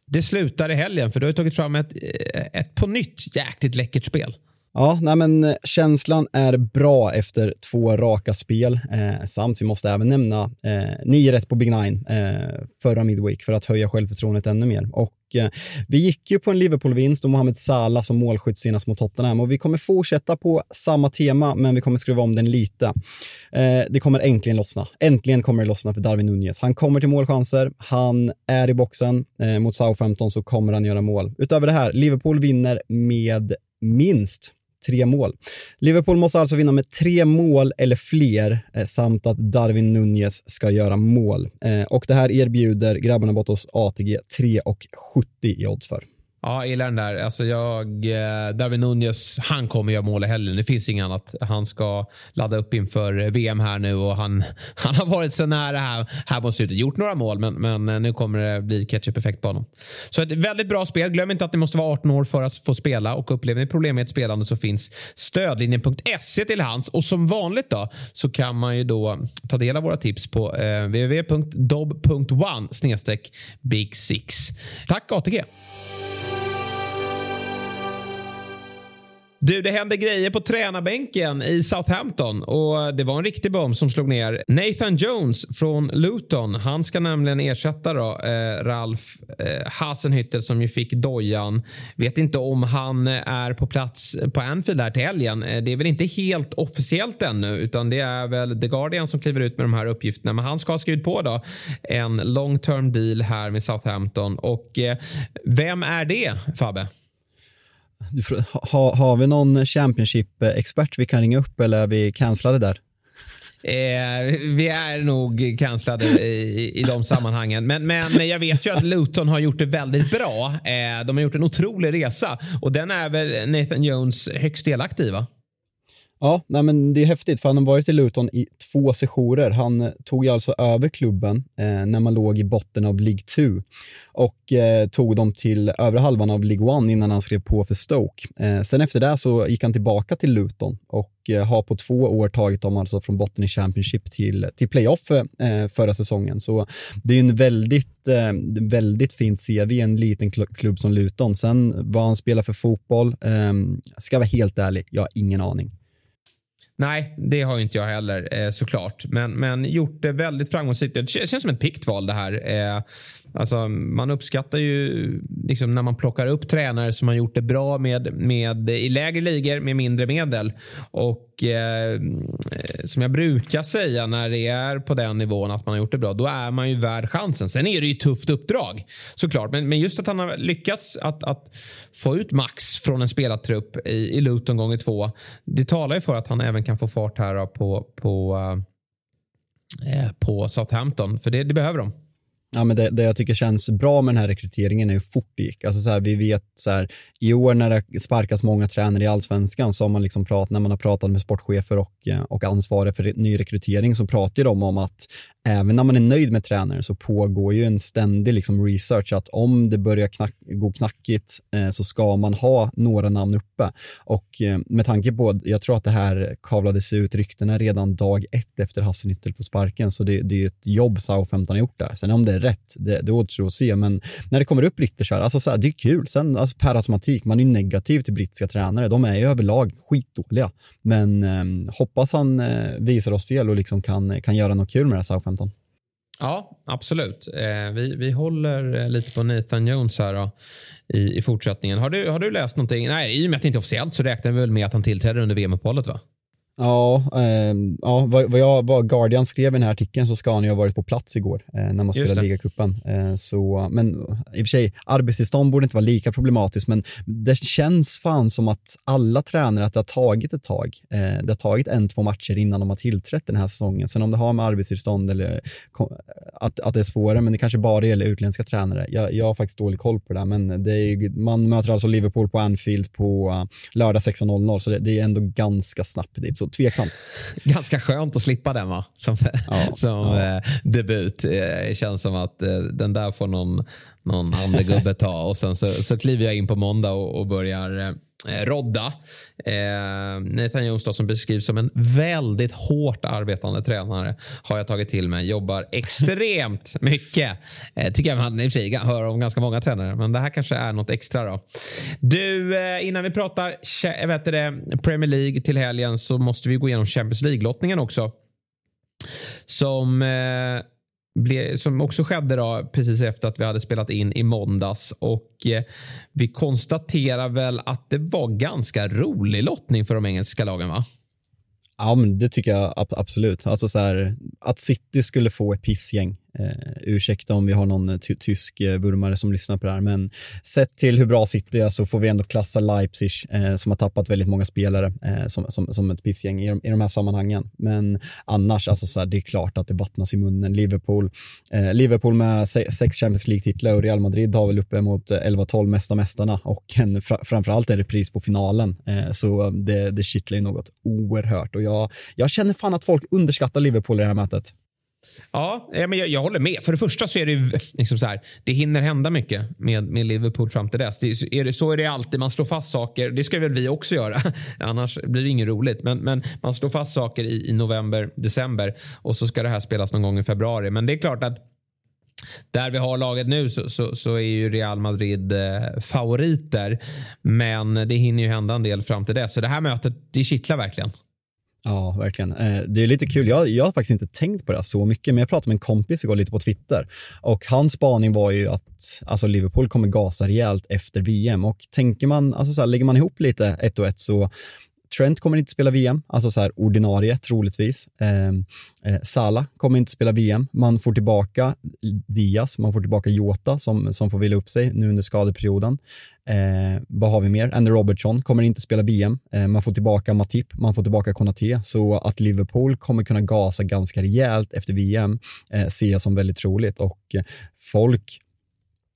A: det slutar i helgen. För du har tagit fram ett, eh, ett på nytt jäkligt läckert spel.
B: Ja, nej men eh, känslan är bra efter två raka spel. Eh, samt vi måste även nämna eh, nio rätt på Big Nine eh, förra Midweek för att höja självförtroendet ännu mer. Och Eh, vi gick ju på en Liverpool-vinst och Mohamed Salah som målskytt senast mot Tottenham och vi kommer fortsätta på samma tema men vi kommer skruva om den lite. Eh, det kommer äntligen lossna. Äntligen kommer det lossna för Darwin Nunez. Han kommer till målchanser, han är i boxen. Eh, mot Southampton så kommer han göra mål. Utöver det här, Liverpool vinner med minst tre mål. Liverpool måste alltså vinna med tre mål eller fler eh, samt att Darwin Nunez ska göra mål. Eh, och det här erbjuder grabbarna bort oss ATG 3,70 i odds för.
A: Ja, jag gillar den där. Alltså jag, eh, Darwin Nunez, han kommer göra mål i helgen. Det finns inget annat. Han ska ladda upp inför eh, VM här nu och han, (laughs) han har varit så nära här, här på slutet. Gjort några mål, men, men eh, nu kommer det bli ketchup-effekt på honom. Så ett väldigt bra spel. Glöm inte att ni måste vara 18 år för att få spela och upplever ni problem med ett spelande så finns stödlinjen.se till hands. Och som vanligt då så kan man ju då ta del av våra tips på eh, www.dob.one big six. Tack ATG! Du, det hände grejer på tränarbänken i Southampton och det var en riktig bomb som slog ner. Nathan Jones från Luton. Han ska nämligen ersätta då, eh, Ralf eh, Hasenhüttel som ju fick dojan. Vet inte om han eh, är på plats på Anfield här till helgen. Eh, det är väl inte helt officiellt ännu utan det är väl The Guardian som kliver ut med de här uppgifterna. Men han ska ha skrivit på då en long term deal här med Southampton. Och eh, vem är det, Fabbe?
B: Har vi någon Championship-expert vi kan ringa upp eller är vi cancellade där?
A: Eh, vi är nog cancellade i, i de sammanhangen. Men, men jag vet ju att Luton har gjort det väldigt bra. Eh, de har gjort en otrolig resa och den är väl Nathan Jones högst delaktig va?
B: Ja, nej men det är häftigt för han har varit i Luton i två sessioner. Han eh, tog alltså över klubben eh, när man låg i botten av League 2 och eh, tog dem till övre halvan av League 1 innan han skrev på för Stoke. Eh, sen efter det så gick han tillbaka till Luton och eh, har på två år tagit dem alltså från botten i Championship till, till playoff eh, förra säsongen. Så det är en väldigt, eh, väldigt fint CV i en liten klubb som Luton. Sen vad han spelar för fotboll, eh, ska vara helt ärlig, jag har ingen aning.
A: Nej, det har inte jag heller eh, såklart. Men, men gjort det väldigt framgångsrikt. Det känns som ett pickt val det här. Eh, alltså, man uppskattar ju liksom, när man plockar upp tränare som har gjort det bra med, med, i lägre ligor med mindre medel. Och eh, som jag brukar säga när det är på den nivån att man har gjort det bra, då är man ju värd chansen. Sen är det ju ett tufft uppdrag såklart. Men, men just att han har lyckats att, att få ut max från en spelartrupp i, i Luton gånger två. Det talar ju för att han även kan få fart här på, på, eh, på Southampton. För det, det behöver de.
B: Ja, men det, det, jag tycker känns bra med den här rekryteringen är hur fort det gick. Alltså så här, vi vet så här, i år när det sparkas många tränare i allsvenskan så har man liksom pratat, när man har pratat med sportchefer och, eh, och ansvariga för ny rekrytering så pratar de om att även när man är nöjd med tränare så pågår ju en ständig liksom research att om det börjar knack, gå knackigt eh, så ska man ha några namn uppe. Och eh, med tanke på, jag tror att det här kavlades ut ryktena redan dag ett efter Hasselnyttel på sparken så det, det är ett jobb Southampton har gjort där. Sen om det är rätt, det, det återstår att se. Men när det kommer upp britter så här, alltså så här, det är kul. Sen alltså per automatik, man är ju negativ till brittiska tränare. De är ju överlag skitdåliga. Men eh, hoppas han eh, visar oss fel och liksom kan, kan göra något kul med det här Southampton.
A: Ja, absolut. Eh, vi, vi håller eh, lite på Nathan Jones här då, i, i fortsättningen. Har du, har du läst någonting? Nej, i och med att det inte är officiellt så räknar vi väl med att han tillträder under VM-uppehållet va?
B: Ja, eh, ja vad, vad, jag, vad Guardian skrev i den här artikeln så ska han ju ha varit på plats igår eh, när man spelade ligacupen. Eh, men i och för sig, arbetstillstånd borde inte vara lika problematiskt, men det känns fan som att alla tränare, att det har tagit ett tag. Eh, det har tagit en, två matcher innan de har tillträtt den här säsongen. Sen om det har med arbetstillstånd eller att, att det är svårare, men det kanske bara gäller utländska tränare. Jag, jag har faktiskt dålig koll på det, men det är, man möter alltså Liverpool på Anfield på uh, lördag 16.00, så det, det, är ändå ganska snabbt dit. Så tveksamt.
A: Ganska skönt att slippa den va? Som, ja, (laughs) som ja. Eh, debut. Det eh, känns som att eh, den där får någon, någon andra gubbe ta och sen så, så kliver jag in på måndag och, och börjar Eh, Rodda. Eh, Nathan Jones som beskrivs som en väldigt hårt arbetande tränare har jag tagit till mig. Jobbar extremt (laughs) mycket. Eh, tycker jag man i och för sig hör om ganska många tränare. Men det här kanske är något extra då. Du, eh, innan vi pratar eh, vet det, Premier League till helgen så måste vi gå igenom Champions League-lottningen också. Som eh, som också skedde då, precis efter att vi hade spelat in i måndags. Och eh, vi konstaterar väl att det var ganska rolig lottning för de engelska lagen va?
B: Ja, men det tycker jag absolut. Alltså så här, att City skulle få ett pissgäng Eh, ursäkta om vi har någon eh, ty tysk eh, vurmare som lyssnar på det här, men sett till hur bra City är så får vi ändå klassa Leipzig eh, som har tappat väldigt många spelare eh, som, som, som ett pissgäng i, i de här sammanhangen. Men annars, alltså så här, det är klart att det vattnas i munnen. Liverpool, eh, Liverpool med se sex Champions League-titlar och Real Madrid har väl uppemot 11-12 eh, mesta mästarna och en, fra framförallt en repris på finalen. Eh, så eh, det, det kittlar ju något oerhört och jag, jag känner fan att folk underskattar Liverpool i det här mötet.
A: Ja, eh, men jag, jag, håller med. För det första så är det liksom så här, det hinner hända mycket med, med Liverpool fram till dess. Det, är det, så är det alltid. Man slår fast saker. Det ska väl vi också göra. (laughs) Annars blir det inget roligt. Men, men man slår fast saker i, i, november, december och så ska det här spelas någon gång i februari. Men det är klart att där vi har laget nu så, så, så är ju Real Madrid eh, favoriter. Men det hinner ju hända en del fram till dess. Så det här mötet, det kittlar verkligen.
B: Ja, verkligen. Eh, det är lite kul. Jag, jag har faktiskt inte tänkt på det så mycket, men jag pratade med en kompis igår lite på Twitter och hans spaning var ju att alltså Liverpool kommer gasa rejält efter VM och tänker man, alltså så här, lägger man ihop lite ett och ett så Trent kommer inte spela VM, alltså så här ordinarie troligtvis. Eh, eh, Salah kommer inte spela VM. Man får tillbaka Diaz, man får tillbaka Jota som, som får vila upp sig nu under skadeperioden. Eh, vad har vi mer? Andy Robertson kommer inte spela VM. Eh, man får tillbaka Matip, man får tillbaka Konaté. Så att Liverpool kommer kunna gasa ganska rejält efter VM eh, ser jag som väldigt troligt och eh, folk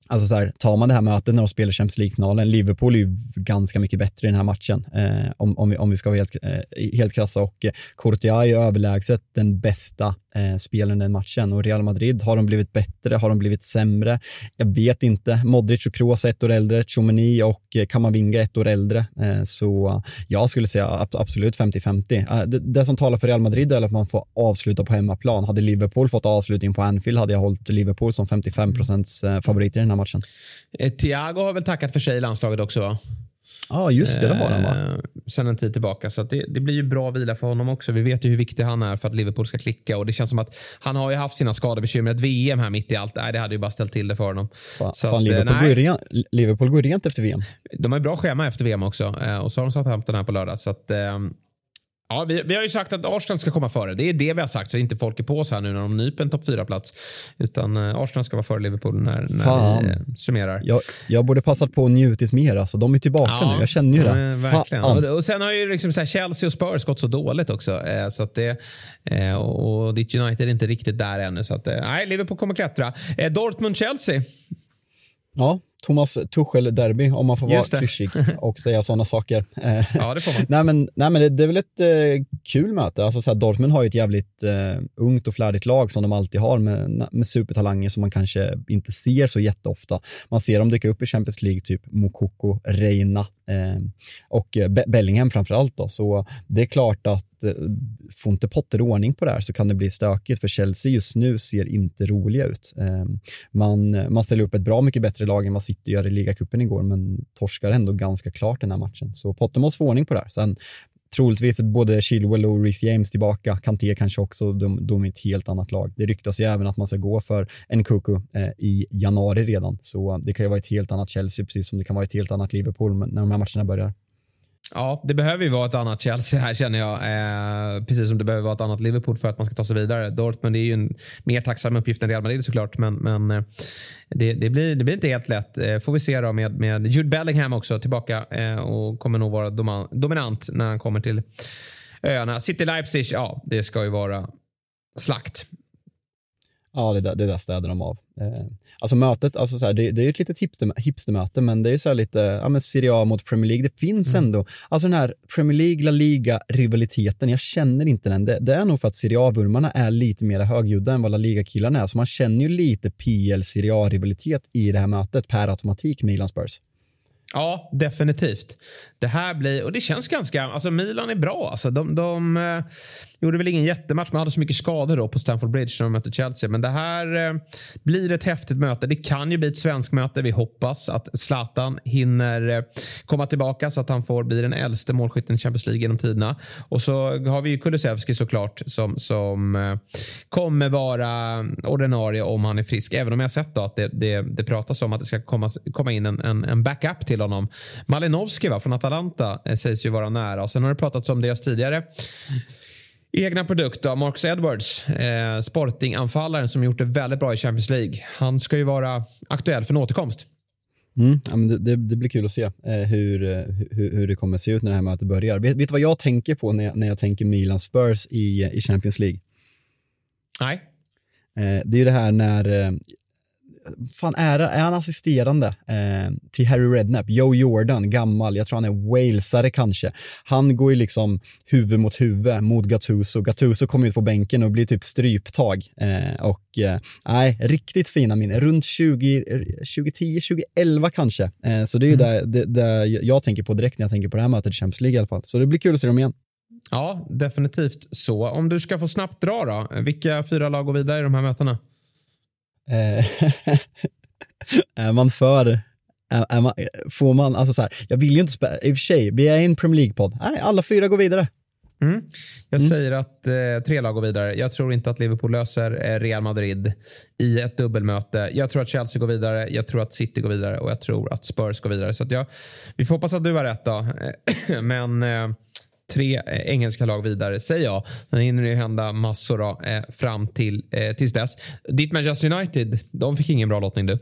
B: Alltså så här, tar man det här mötet när de spelar Champions League-finalen, Liverpool är ju ganska mycket bättre i den här matchen eh, om, om, vi, om vi ska vara helt, eh, helt krassa och eh, Courtois är överlägset den bästa eh, spelen den matchen och Real Madrid, har de blivit bättre, har de blivit sämre? Jag vet inte. Modric och Kroos ett år äldre, Tchouameni och eh, Kamavinga ett år äldre. Eh, så jag skulle säga absolut 50-50. Eh, det, det, som talar för Real Madrid är att man får avsluta på hemmaplan. Hade Liverpool fått avslutning på Anfield hade jag hållit Liverpool som 55 procents eh, favorit i den här matchen.
A: Eh, Thiago har väl tackat för sig i landslaget också va?
B: Ja, ah, just det. Det har han va? Eh,
A: sen en tid tillbaka. Så det, det, blir ju bra vila för honom också. Vi vet ju hur viktig han är för att Liverpool ska klicka. Och det känns som att han har ju haft sina skadebekymmer. Ett VM här mitt i allt, nej, det hade ju bara ställt till det för honom.
B: Fan, så fan, att, Liverpool, nej, går rent, Liverpool går rent efter VM.
A: De har ju bra schema efter VM också. Eh, och så har de satt den här på lördag. Så att, Ja, vi, vi, har ju sagt att Arsenal ska komma före. Det är det vi har sagt, så inte folk är på oss här nu när de nyper en topp 4-plats. Utan uh, Arsenal ska vara före Liverpool när, när vi uh, summerar.
B: Jag, jag borde passat på och njutit mer. Alltså. De är tillbaka ja, nu, jag känner ju det.
A: verkligen. Och, och, sen har ju liksom så Chelsea och Spurs gått så dåligt också. Eh, så att det, eh, och ditt United är inte riktigt där ännu. Så att, eh, nej, Liverpool kommer klättra. Eh, Dortmund-Chelsea.
B: Ja, Thomas Tuchel-derby om man får vara klyschig och säga sådana saker. (laughs)
A: Ja, det får man.
B: nej, men, nej, men det, det är väl ett eh, kul möte. Alltså, så här, Dortmund har ju ett jävligt eh, ungt och flärdigt lag som de alltid har med, med supertalanger som man kanske inte ser så jätteofta. Man ser dem dyka upp i Champions League, typ Mokoko, Reina eh, och Be Bellingham framför allt. Då. Så det är klart att eh, får inte Potter ordning på det här så kan det bli stökigt för Chelsea just nu ser inte roliga ut. Eh, man, man ställer upp ett bra mycket bättre lag än vad City gör i ligacupen igår, men torskar ändå ganska klart den här matchen. Så Potter måste få ordning på det här. Sen troligtvis både Chilwell och Reece James tillbaka. Kanté kanske också, de, de är ett helt annat lag. Det ryktas ju även att man ska gå för en Kuku eh, i januari redan, så eh, det kan ju vara ett helt annat Chelsea, precis som det kan vara ett helt annat Liverpool när de här matcherna börjar.
A: Ja, det behöver ju vara ett annat Chelsea här känner jag. Eh, precis som det behöver vara ett annat Liverpool för att man ska ta sig vidare. Dortmund är ju en mer tacksam uppgift än Real Madrid såklart. Men, men eh, det, det, blir, det blir inte helt lätt. Eh, får vi se då med, med Jude Bellingham också tillbaka eh, och kommer nog vara dominant när han kommer till öarna. City Leipzig, ja det ska ju vara slakt.
B: Ja, det där, det där städar de av. Eh, alltså mötet, alltså så här, det, det, är ett litet hipster, hipstermöte, men det är så lite, ja men Serie A mot Premier League. Det finns mm. ändå, alltså den här Premier League, La Liga-rivaliteten, jag känner inte den. Det, det är nog för att Serie A-vurmarna är lite mer högljudda än vad La Liga-killarna är, så man känner ju lite PL Serie A-rivalitet i det här mötet per automatik, Milan Spurs.
A: Ja, definitivt. Det här blir, och det känns ganska, alltså Milan är bra. Alltså, de, de eh, gjorde väl ingen jättematch, men hade så mycket skador då på Stamford Bridge när de mötte Chelsea. Men det här eh, blir ett häftigt möte. Det kan ju bli ett svensk möte. Vi hoppas att Zlatan hinner eh, komma tillbaka så att han får bli den äldste målskytten i Champions League genom tiderna. Och så har vi ju Kulusevski såklart som, som eh, kommer vara ordinarie om han är frisk. Även om jag sett då att det, det, det pratas om att det ska komma, komma in en, en, en backup till honom. Malinovski va, från Atalanta eh, sägs ju vara nära. Och sen har det pratats om deras tidigare egna produkt då, Marcus Edwards, eh, Sporting-anfallaren som gjort det väldigt bra i Champions League. Han ska ju vara aktuell för en återkomst.
B: Mm, ja, men det, det, det, blir kul att se eh, hur, eh, hur, hur, det kommer att se ut när det här mötet börjar. Vet, vet du vad jag tänker på när jag, när jag tänker Milan Spurs i, i Champions League?
A: Nej.
B: Eh, det är ju det här när eh, fan är, är han assisterande eh, till Harry Redknapp? Joe Jordan, gammal, jag tror han är walesare kanske. Han går ju liksom huvud mot huvud mot Gattuso. Gattuso kommer ut på bänken och blir typ stryptag. Eh, och eh, nej, riktigt fina minnen. Runt 20, 2010, 2011 kanske. Eh, så det är ju mm. det, det, det jag tänker på direkt när jag tänker på det här mötet i Champions League i alla fall. Så det blir kul att se dem igen.
A: Ja, definitivt så. Om du ska få snabbt dra då, vilka fyra lag går vidare i de här mötena?
B: Eh, (laughs) är man för är, är man, får man, alltså så här, jag vill ju inte spela, i och för sig, vi är en Premier League-podd. Nej, alla fyra går vidare.
A: Mm. Jag mm. säger att eh, tre lag går vidare. Jag tror inte att Liverpool löser eh, Real Madrid i ett dubbelmöte. Jag tror att Chelsea går vidare, jag tror att City går vidare och jag tror att Spurs går vidare. Så jag, vi får hoppas att du har rätt då. (clears throat) Men eh, tre eh, engelska lag vidare, säger jag. Sen hinner det hända massor då, eh, fram till eh, tills dess. Ditt Manchester United, de fick ingen bra lottning du.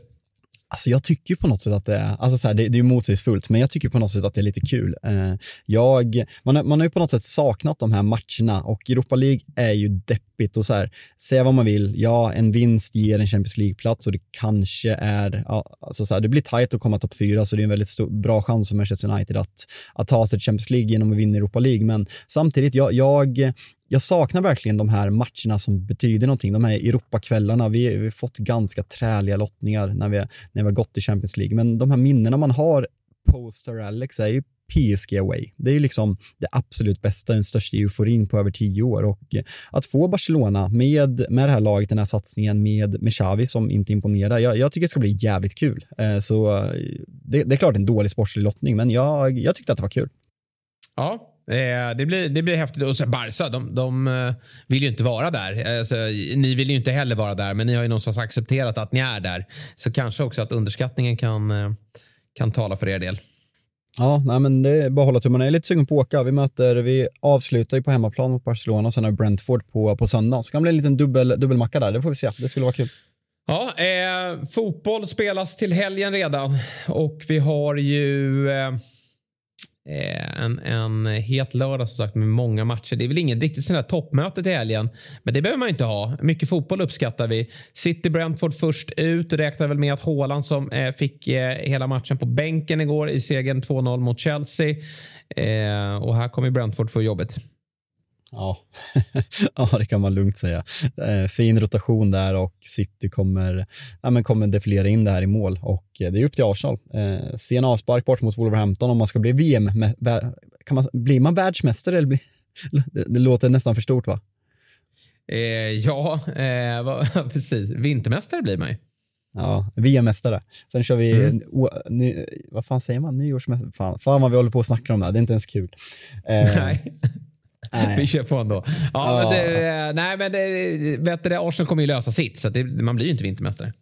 B: Alltså jag tycker på något sätt att det är, alltså så här, det, det är motsägelsefullt, men jag tycker på något sätt att det är lite kul. Eh, jag, man, man har ju på något sätt saknat de här matcherna och Europa League är ju deppigt och så här, säga vad man vill, ja en vinst ger en Champions League-plats och det kanske är, ja, alltså så här, det blir tajt att komma topp fyra så det är en väldigt stor, bra chans för Manchester United att, att ta sig till Champions League genom att vinna Europa League, men samtidigt, jag, jag jag saknar verkligen de här matcherna som betyder någonting. De här Europakvällarna. Vi, vi har fått ganska träliga lottningar när vi, när vi har gått i Champions League. Men de här minnena man har poster Alex är ju PSG away. Det är ju liksom det absolut bästa, den största euforin på över tio år och eh, att få Barcelona med, med det här laget, den här satsningen med, med Xavi som inte imponerar. Jag, jag tycker det ska bli jävligt kul. Eh, så eh, det, det, är klart en dålig sportslig lottning, men jag, jag tyckte att det var kul.
A: Ja, det, blir, det blir häftigt. Och sen Barca, de, de eh, vill ju inte vara där. Alltså, ni vill ju inte heller vara där, men ni har ju någonstans accepterat att ni är där. Så kanske också att underskattningen kan, eh, kan tala för er del.
B: Ja, nej, men det är bara att hålla tummarna. Jag är lite sugen på att åka. Vi möter, vi avslutar ju på hemmaplan mot Barcelona och sen har Brentford på, på söndag. Så kan det bli en liten dubbel, dubbelmacka där. Det får vi se. Det skulle vara kul.
A: Ja, eh, fotboll spelas till helgen redan och vi har ju Eh, Eh, en, en het lördag som sagt med många matcher. Det är väl ingen riktigt sån där toppmöte till helgen. Men det behöver man inte ha. Mycket fotboll uppskattar vi. City Brentford först ut. Räknar väl med att Haaland som eh, fick eh, hela matchen på bänken igår i segern 2-0 mot Chelsea. Eh, och här kommer Brentford få jobbet.
B: Ja. (laughs) ja, det kan man lugnt säga. Eh, fin rotation där och City kommer, ja, men kommer defilera in det här i mål och eh, det är upp till Arsenal. Eh, sen avspark bort mot Wolverhampton om man ska bli VM. Kan man, blir man världsmästare? Eller bli, (laughs) det, det låter nästan för stort va?
A: Eh, ja, eh, va, (laughs) precis. Vintermästare blir man ju.
B: Ja, VM-mästare. Sen kör vi, mm. o, ny, vad fan säger man, nyårsmästare? Fan, fan vad vi håller på och snackar om det här, det är inte ens kul.
A: Eh, Nej. (laughs) Vi kör på ändå. Ja, ja. Men det, nej, men det, vet du, Arsenal kommer ju lösa sitt, så det, man blir ju inte vintermästare.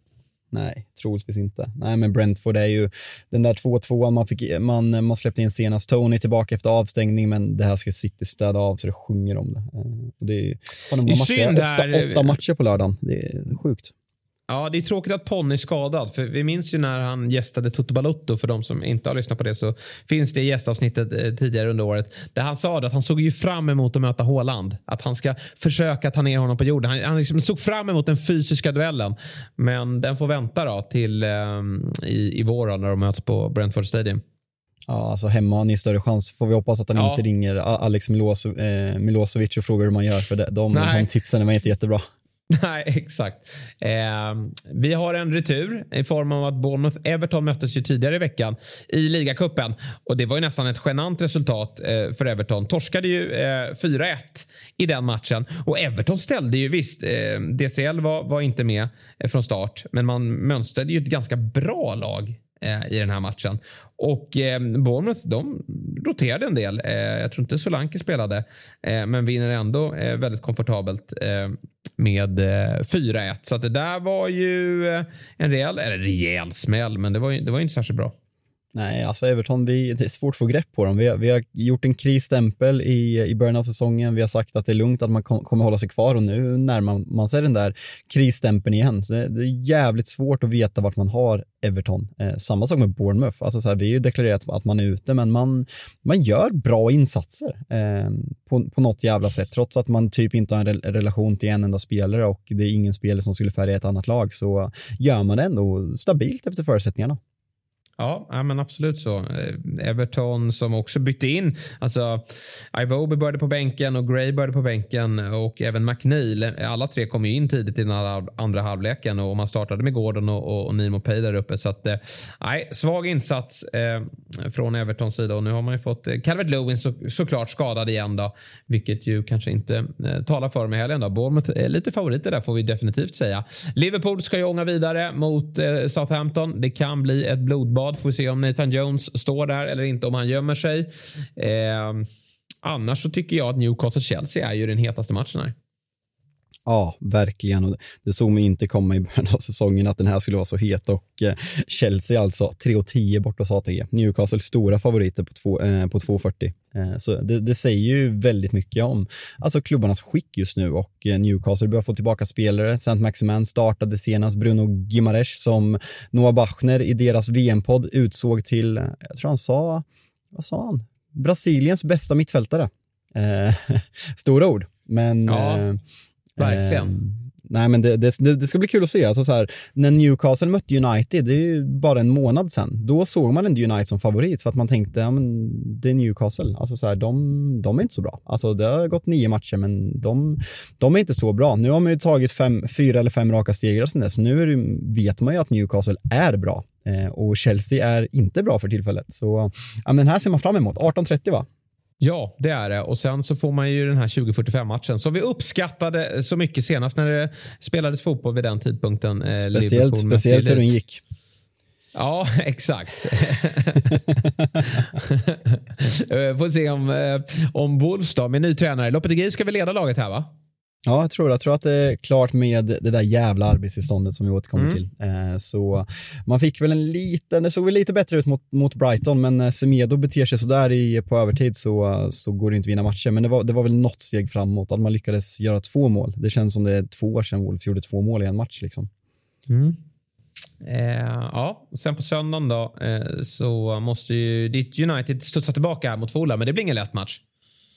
B: Nej, troligtvis inte. Nej, men Brentford är ju den där 2-2 man, fick, man, man släppte in senast. Tony tillbaka efter avstängning, men det här ska City städa av så det sjunger om det. Eh, och det är, fan, det är synd åtta, åtta matcher på lördagen. Det är sjukt.
A: Ja, det är tråkigt att Ponny är skadad. För vi minns ju när han gästade Toto Balotto. För de som inte har lyssnat på det så finns det gästavsnittet eh, tidigare under året. Där han sa att han såg ju fram emot att möta Håland. Att han ska försöka ta ner honom på jorden. Han, han liksom såg fram emot den fysiska duellen. Men den får vänta då till eh, i, i vår när de möts på Brentford Stadium.
B: Ja, alltså hemma har ni större chans. Får vi hoppas att han ja. inte ringer Alex Milos, eh, Milosevic och frågar hur man gör. För det, de, de tipsen är inte jättebra. (laughs)
A: Nej, exakt. Eh, vi har en retur i form av att Bournemouth-Everton möttes ju tidigare i veckan i ligacupen. Och det var ju nästan ett genant resultat eh, för Everton. Torskade ju eh, 4-1 i den matchen. Och Everton ställde ju, visst, eh, DCL var, var inte med eh, från start. Men man mönstrade ju ett ganska bra lag Eh, i den här matchen. Och eh, Bournemouth de roterade en del. Eh, jag tror inte Solanke spelade. Eh, men vinner ändå eh, väldigt komfortabelt eh, med eh, 4-1. Så att det där var ju eh, en rejäl, eller rejäl smäll. Men det var, det var inte särskilt bra.
B: Nej, alltså Everton, vi, det är svårt att få grepp på dem. Vi har, vi har gjort en krisstämpel i, i början av säsongen. Vi har sagt att det är lugnt att man kom, kommer hålla sig kvar och nu närmar man sig den där krisstämpeln igen. Så det, det, är jävligt svårt att veta vart man har Everton. Eh, samma sak med Bournemouth. Alltså så här, vi har ju deklarerat att man är ute, men man, man gör bra insatser eh, på, på något jävla sätt. Trots att man typ inte har en re relation till en enda spelare och det är ingen spelare som skulle färga ett annat lag så gör man det ändå stabilt efter förutsättningarna.
A: Ja, men absolut så. Eh, Everton som också bytte in. Alltså, Ivobe började på bänken och Gray började på bänken och även McNeil. Alla tre kom ju in tidigt i den andra halvleken och man startade med Gordon och, och, och Nimo Pay där uppe. Så att, eh, nej, svag insats eh, från Evertons sida och nu har man ju fått eh, Calvert Lewin så, såklart skadad igen då, vilket ju kanske inte eh, talar för mig heller. Bournemouth är lite favoriter där får vi definitivt säga. Liverpool ska ju ånga vidare mot eh, Southampton. Det kan bli ett blodbad Får vi se om Nathan Jones står där eller inte, om han gömmer sig. Eh, annars så tycker jag att Newcastle-Chelsea är ju den hetaste matchen här.
B: Ja, verkligen. det såg mig inte komma i början av säsongen att den här skulle vara så het och eh, Chelsea alltså 3,10 borta hos ATG. Newcastle stora favoriter på, två, eh, på 2,40. Eh, så det, det, säger ju väldigt mycket om alltså klubbarnas skick just nu och eh, Newcastle börjar få tillbaka spelare. Saint Maximan startade senast Bruno Gimares som Noah Bachner i deras VM-podd utsåg till, eh, jag tror han sa, vad sa han? Brasiliens bästa mittfältare. Eh, (laughs) stora ord, men
A: ja. eh, Verkligen. Eh,
B: nej, men det, det, det, ska bli kul att se. Alltså så här, när Newcastle mötte United, det är ju bara en månad sedan, då såg man inte United som favorit för att man tänkte, ja, men det är Newcastle. Alltså så här, de, de är inte så bra. Alltså det har gått nio matcher, men de, de är inte så bra. Nu har man ju tagit fem, fyra eller fem raka stegrar sedan dess, så nu det, vet man ju att Newcastle är bra. Eh, och Chelsea är inte bra för tillfället. Så ja, men den här ser man fram emot. 18.30 va?
A: Ja, det är det. Och sen så får man ju den här 2045 matchen som vi uppskattade så mycket senast när det spelades fotboll vid den tidpunkten.
B: Eh, speciellt speciellt hur den gick.
A: Ja, (laughs) exakt. (laughs) Eh, får se om, eh, om Wolves då, med ny tränare. Lopetegui ska väl leda laget här va?
B: Ja, jag tror, jag tror att det är klart med det där jävla arbetstillståndet som vi återkommer mm. till. Eh, så man fick väl en liten, det såg väl lite bättre ut mot, mot Brighton, men när Semedo beter sig sådär i, på övertid så, så går det inte att vinna matcher. Men det var, det var väl något steg framåt, att man lyckades göra två mål. Det känns som det är två år sedan Wolf gjorde två mål i en match. Liksom.
A: Mm. Eh, ja, sen på söndagen då eh, så måste ju ditt United studsa tillbaka mot Fulham, men det blir ingen lätt match.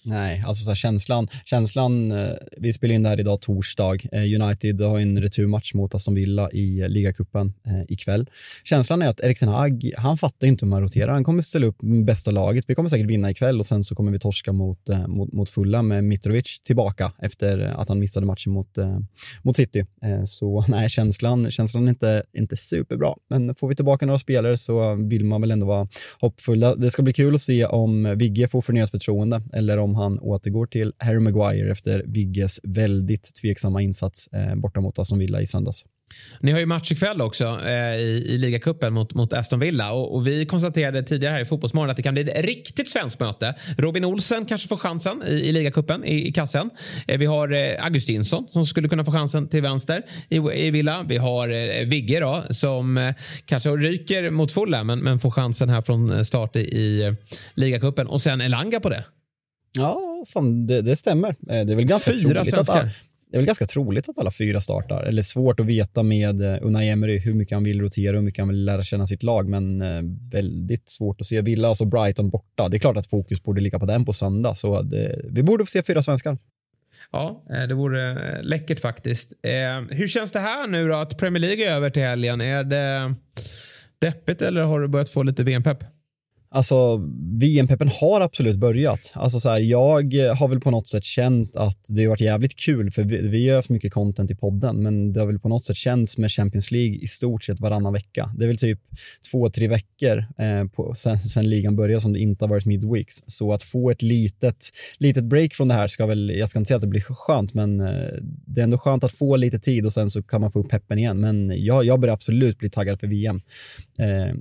B: Nej, alltså så här, känslan, känslan, eh, vi spelar in det här idag torsdag. Eh, United har en returmatch mot Aston Villa i eh, ligacupen eh, ikväll. Känslan är att Erik Ten Hag, han fattar inte hur man roterar. Han kommer ställa upp bästa laget. Vi kommer säkert vinna ikväll och sen så kommer vi torska mot, mot, mot fulla med Mitrovic tillbaka efter att han missade matchen mot, mot City. Så (laughs) nej, känslan, känslan är inte, inte superbra. Men får vi tillbaka några spelare så vill man väl ändå vara hoppfulla. Det ska bli kul att se om Vigge får förnyat förtroende eller om han återgår till Harry Maguire efter Vigges väldigt tveksamma insats eh, borta mot Aston Villa i söndags.
A: Ni har ju match ikväll också eh, i, i ligacupen mot, mot Aston Villa och, och, vi konstaterade tidigare här i Fotbollsmorgon att det kan bli ett riktigt svenskt möte. Robin Olsen kanske får chansen i, i ligacupen i, i kassen. Eh, vi har eh, Augustinsson som skulle kunna få chansen till vänster i, i Villa. Vi har eh, Vigge då som eh, kanske ryker mot Fulham men, men får chansen här från eh, start i, i eh, ligacupen och sen Elanga på det.
B: Ja, fan, det, det stämmer. Eh, det är väl ganska fyra troligt svenskar. att det är väl ganska troligt att alla fyra startar. Eller svårt att veta med eh, Unai Emery hur mycket han vill rotera och hur mycket han vill lära känna sitt lag. Men eh, väldigt svårt att se. Villa, alltså Brighton borta. Det är klart att fokus borde ligga på den på söndag. Så det, vi borde få se fyra svenskar.
A: Ja, det vore läckert faktiskt. hur känns det här nu då att Premier League är över till helgen? Är det deppigt eller har du börjat få lite VM-pepp?
B: Alltså, VM-peppen har absolut börjat. Alltså så här, jag har väl på något sätt känt att det har varit jävligt kul, för vi, vi har haft mycket content i podden, men det har väl på något sätt känts med Champions League i stort sett varannan vecka. Det är väl typ två, tre veckor eh, på, sen, sen ligan började som det inte har varit midweeks. Så att få ett litet, litet break från det här ska väl, jag ska inte säga att det blir skönt, men eh, det är ändå skönt att få lite tid och sen så kan man få upp peppen igen. Men jag, jag börjar absolut bli taggad för VM. Eh,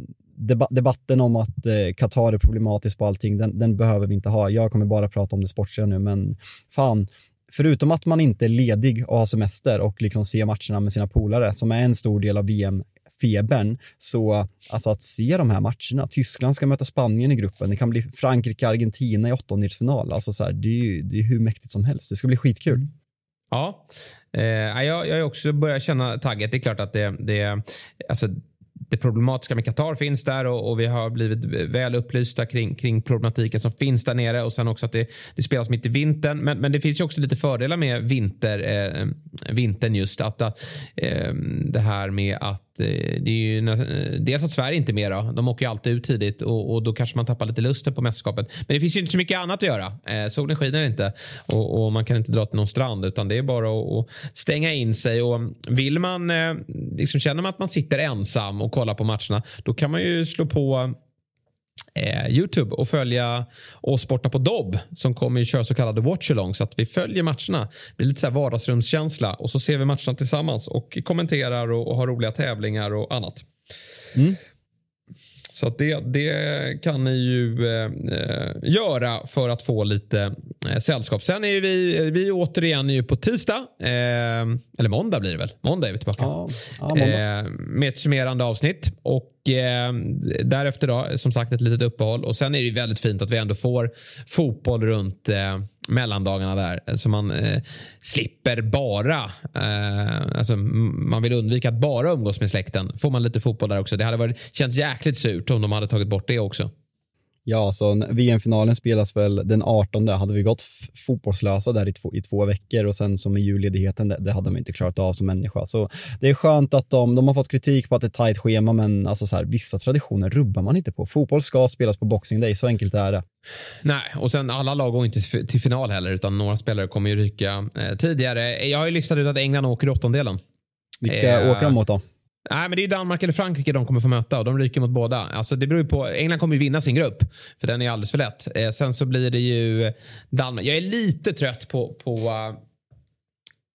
B: debatten om att eh, Qatar är problematiskt på allting, den, den, behöver vi inte ha. Jag kommer bara prata om det sportsliga nu, men fan, förutom att man inte är ledig och har semester och liksom ser matcherna med sina polare, som är en stor del av VM, febern. Så alltså att se de här matcherna, Tyskland ska möta Spanien i gruppen, det kan bli Frankrike-Argentina i åttondelsfinal. Alltså så här, det, är ju, det är hur mäktigt som helst. Det ska bli skitkul.
A: Ja, eh, jag, jag har också börjat känna tagget. Det är klart att det, det alltså, det problematiska med Qatar finns där och, och, vi har blivit väl upplysta kring, kring problematiken som finns där nere och sen också att det, det spelas mitt i vintern. Men, men det finns ju också lite fördelar med vinter, eh, vintern just. Att, eh, det här med att Eh, det är ju dels att Sverige inte är med då. De åker ju alltid ut tidigt och, och, då kanske man tappar lite lusten på mästerskapet. Men det finns ju inte så mycket annat att göra. Eh, solen skiner inte och, och, man kan inte dra till någon strand utan det är bara att, att stänga in sig. Och vill man, eh, liksom känner man att man sitter ensam och kollar på matcherna då kan man ju slå på eh, Youtube och följa oss borta på Dobb som kommer ju köra så kallade watchalong så att vi följer matcherna. Det blir lite så här vardagsrumskänsla och så ser vi matcherna tillsammans och kommenterar och, och har roliga tävlingar och annat. Mm. Så det, det kan ni ju eh, eh, göra för att få lite eh, sällskap. Sen är vi, vi återigen ju på tisdag, eh, eller måndag blir det väl? Måndag är vi tillbaka. Ja, ja, eh, med ett summerande avsnitt. Och eh, därefter då, som sagt ett litet uppehåll. Och sen är det ju väldigt fint att vi ändå får fotboll runt mellandagarna där. Så man eh, slipper bara, eh, alltså man vill undvika att bara umgås med släkten. Får man lite fotboll där också. Det hade varit, känts jäkligt surt om de hade tagit bort det också.
B: Ja, så VM-finalen spelas väl den 18. Hade vi gått fotbollslösa där i två, i två veckor och sen som i julledigheten, det, det hade man inte klarat av som människa. Så det är skönt att de, de har fått kritik på att det är tajt schema, men alltså så här, vissa traditioner rubbar man inte på. Fotboll ska spelas på Boxing Day, så enkelt är det.
A: Nej, och sen alla lag går inte till final heller, utan några spelare kommer ju ryka eh, tidigare. Jag har ju listat ut att England åker i åttondelen.
B: Vilka eh, åker de mot då?
A: Nej, men det är Danmark eller Frankrike de kommer få möta och de ryker mot båda. Alltså, det beror på, England kommer ju vinna sin grupp, för den är alldeles för lätt. Eh, sen så blir det ju Danmark. Jag är lite trött på, på uh,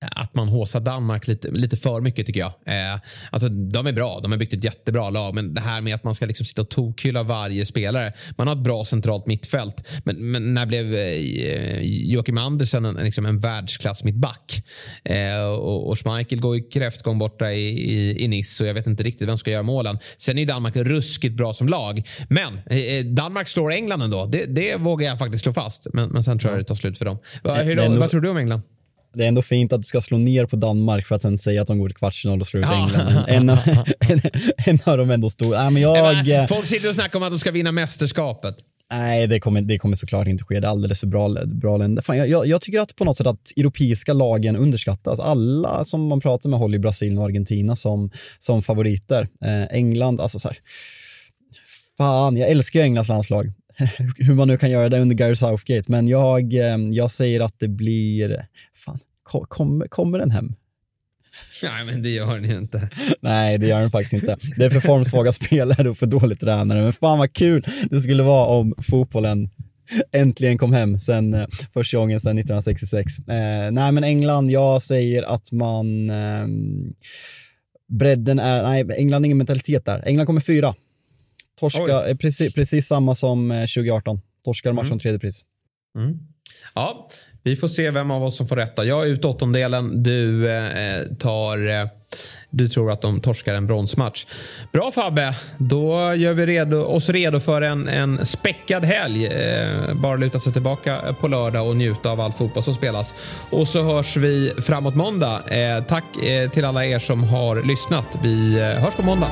A: att man håsar Danmark lite, lite för mycket tycker jag. Eh, alltså, de är bra, de har byggt ett jättebra lag men det här med att man ska liksom sitta och tokhylla varje spelare. Man har ett bra centralt mittfält men, men när blev eh, Joakim Andersen en, liksom en världsklass mittback? Eh, och, och Schmeichel går ju kräftgång borta i, i, i Nice och jag vet inte riktigt vem som ska göra målen. Sen är Danmark ruskigt bra som lag. Men eh, Danmark slår England ändå. Det, det vågar jag faktiskt slå fast. Men, men sen tror jag det tar slut för dem. Va, hur, vad tror du om England?
B: Det är ändå fint att du ska slå ner på Danmark för att sen säga att de går till kvartsfinal och slår ut England. En, (laughs) en, en, av dem ändå stor. Äh, men jag,
A: men, folk sitter och snackar om att de ska vinna mästerskapet.
B: Nej, det kommer, det kommer såklart inte ske. Det är alldeles för bra, bra länder. Fan, jag, jag, tycker att på något sätt att europeiska lagen underskattas. Alla som man pratar med håller Brasilien och Argentina som, som favoriter. Eh, England, alltså så här, Fan, jag älskar ju Englands landslag. (laughs) hur man nu kan göra det under Gary Southgate, men jag, eh, jag säger att det blir, fan, kommer, kommer den hem? (laughs)
A: Nej, men det gör den inte. (laughs)
B: Nej, det gör den faktiskt inte. Det är för formsvaga spelare och för dåligt tränare, men fan vad kul det skulle vara om fotbollen äntligen kom hem sen eh, första gången sedan 1966. Eh, nej, men England, jag säger att man eh, bredden är, nej, England har ingen mentalitet där. England kommer fyra. Torska, precis, precis samma som 2018. Eh, Torskar match mm. tredje pris.
A: Mm. Ja, vi får se vem av oss som får rätta. Jag är ute åttondelen. Du eh, tar... Eh, du tror att de torskar en bronsmatch. Bra Fabbe, då gör vi redo, oss redo för en, en späckad helg. Eh, bara luta sig tillbaka på lördag och njuta av all fotboll som spelas. Och så hörs vi framåt måndag. Eh, tack eh, till alla er som har lyssnat. Vi eh, hörs på måndag.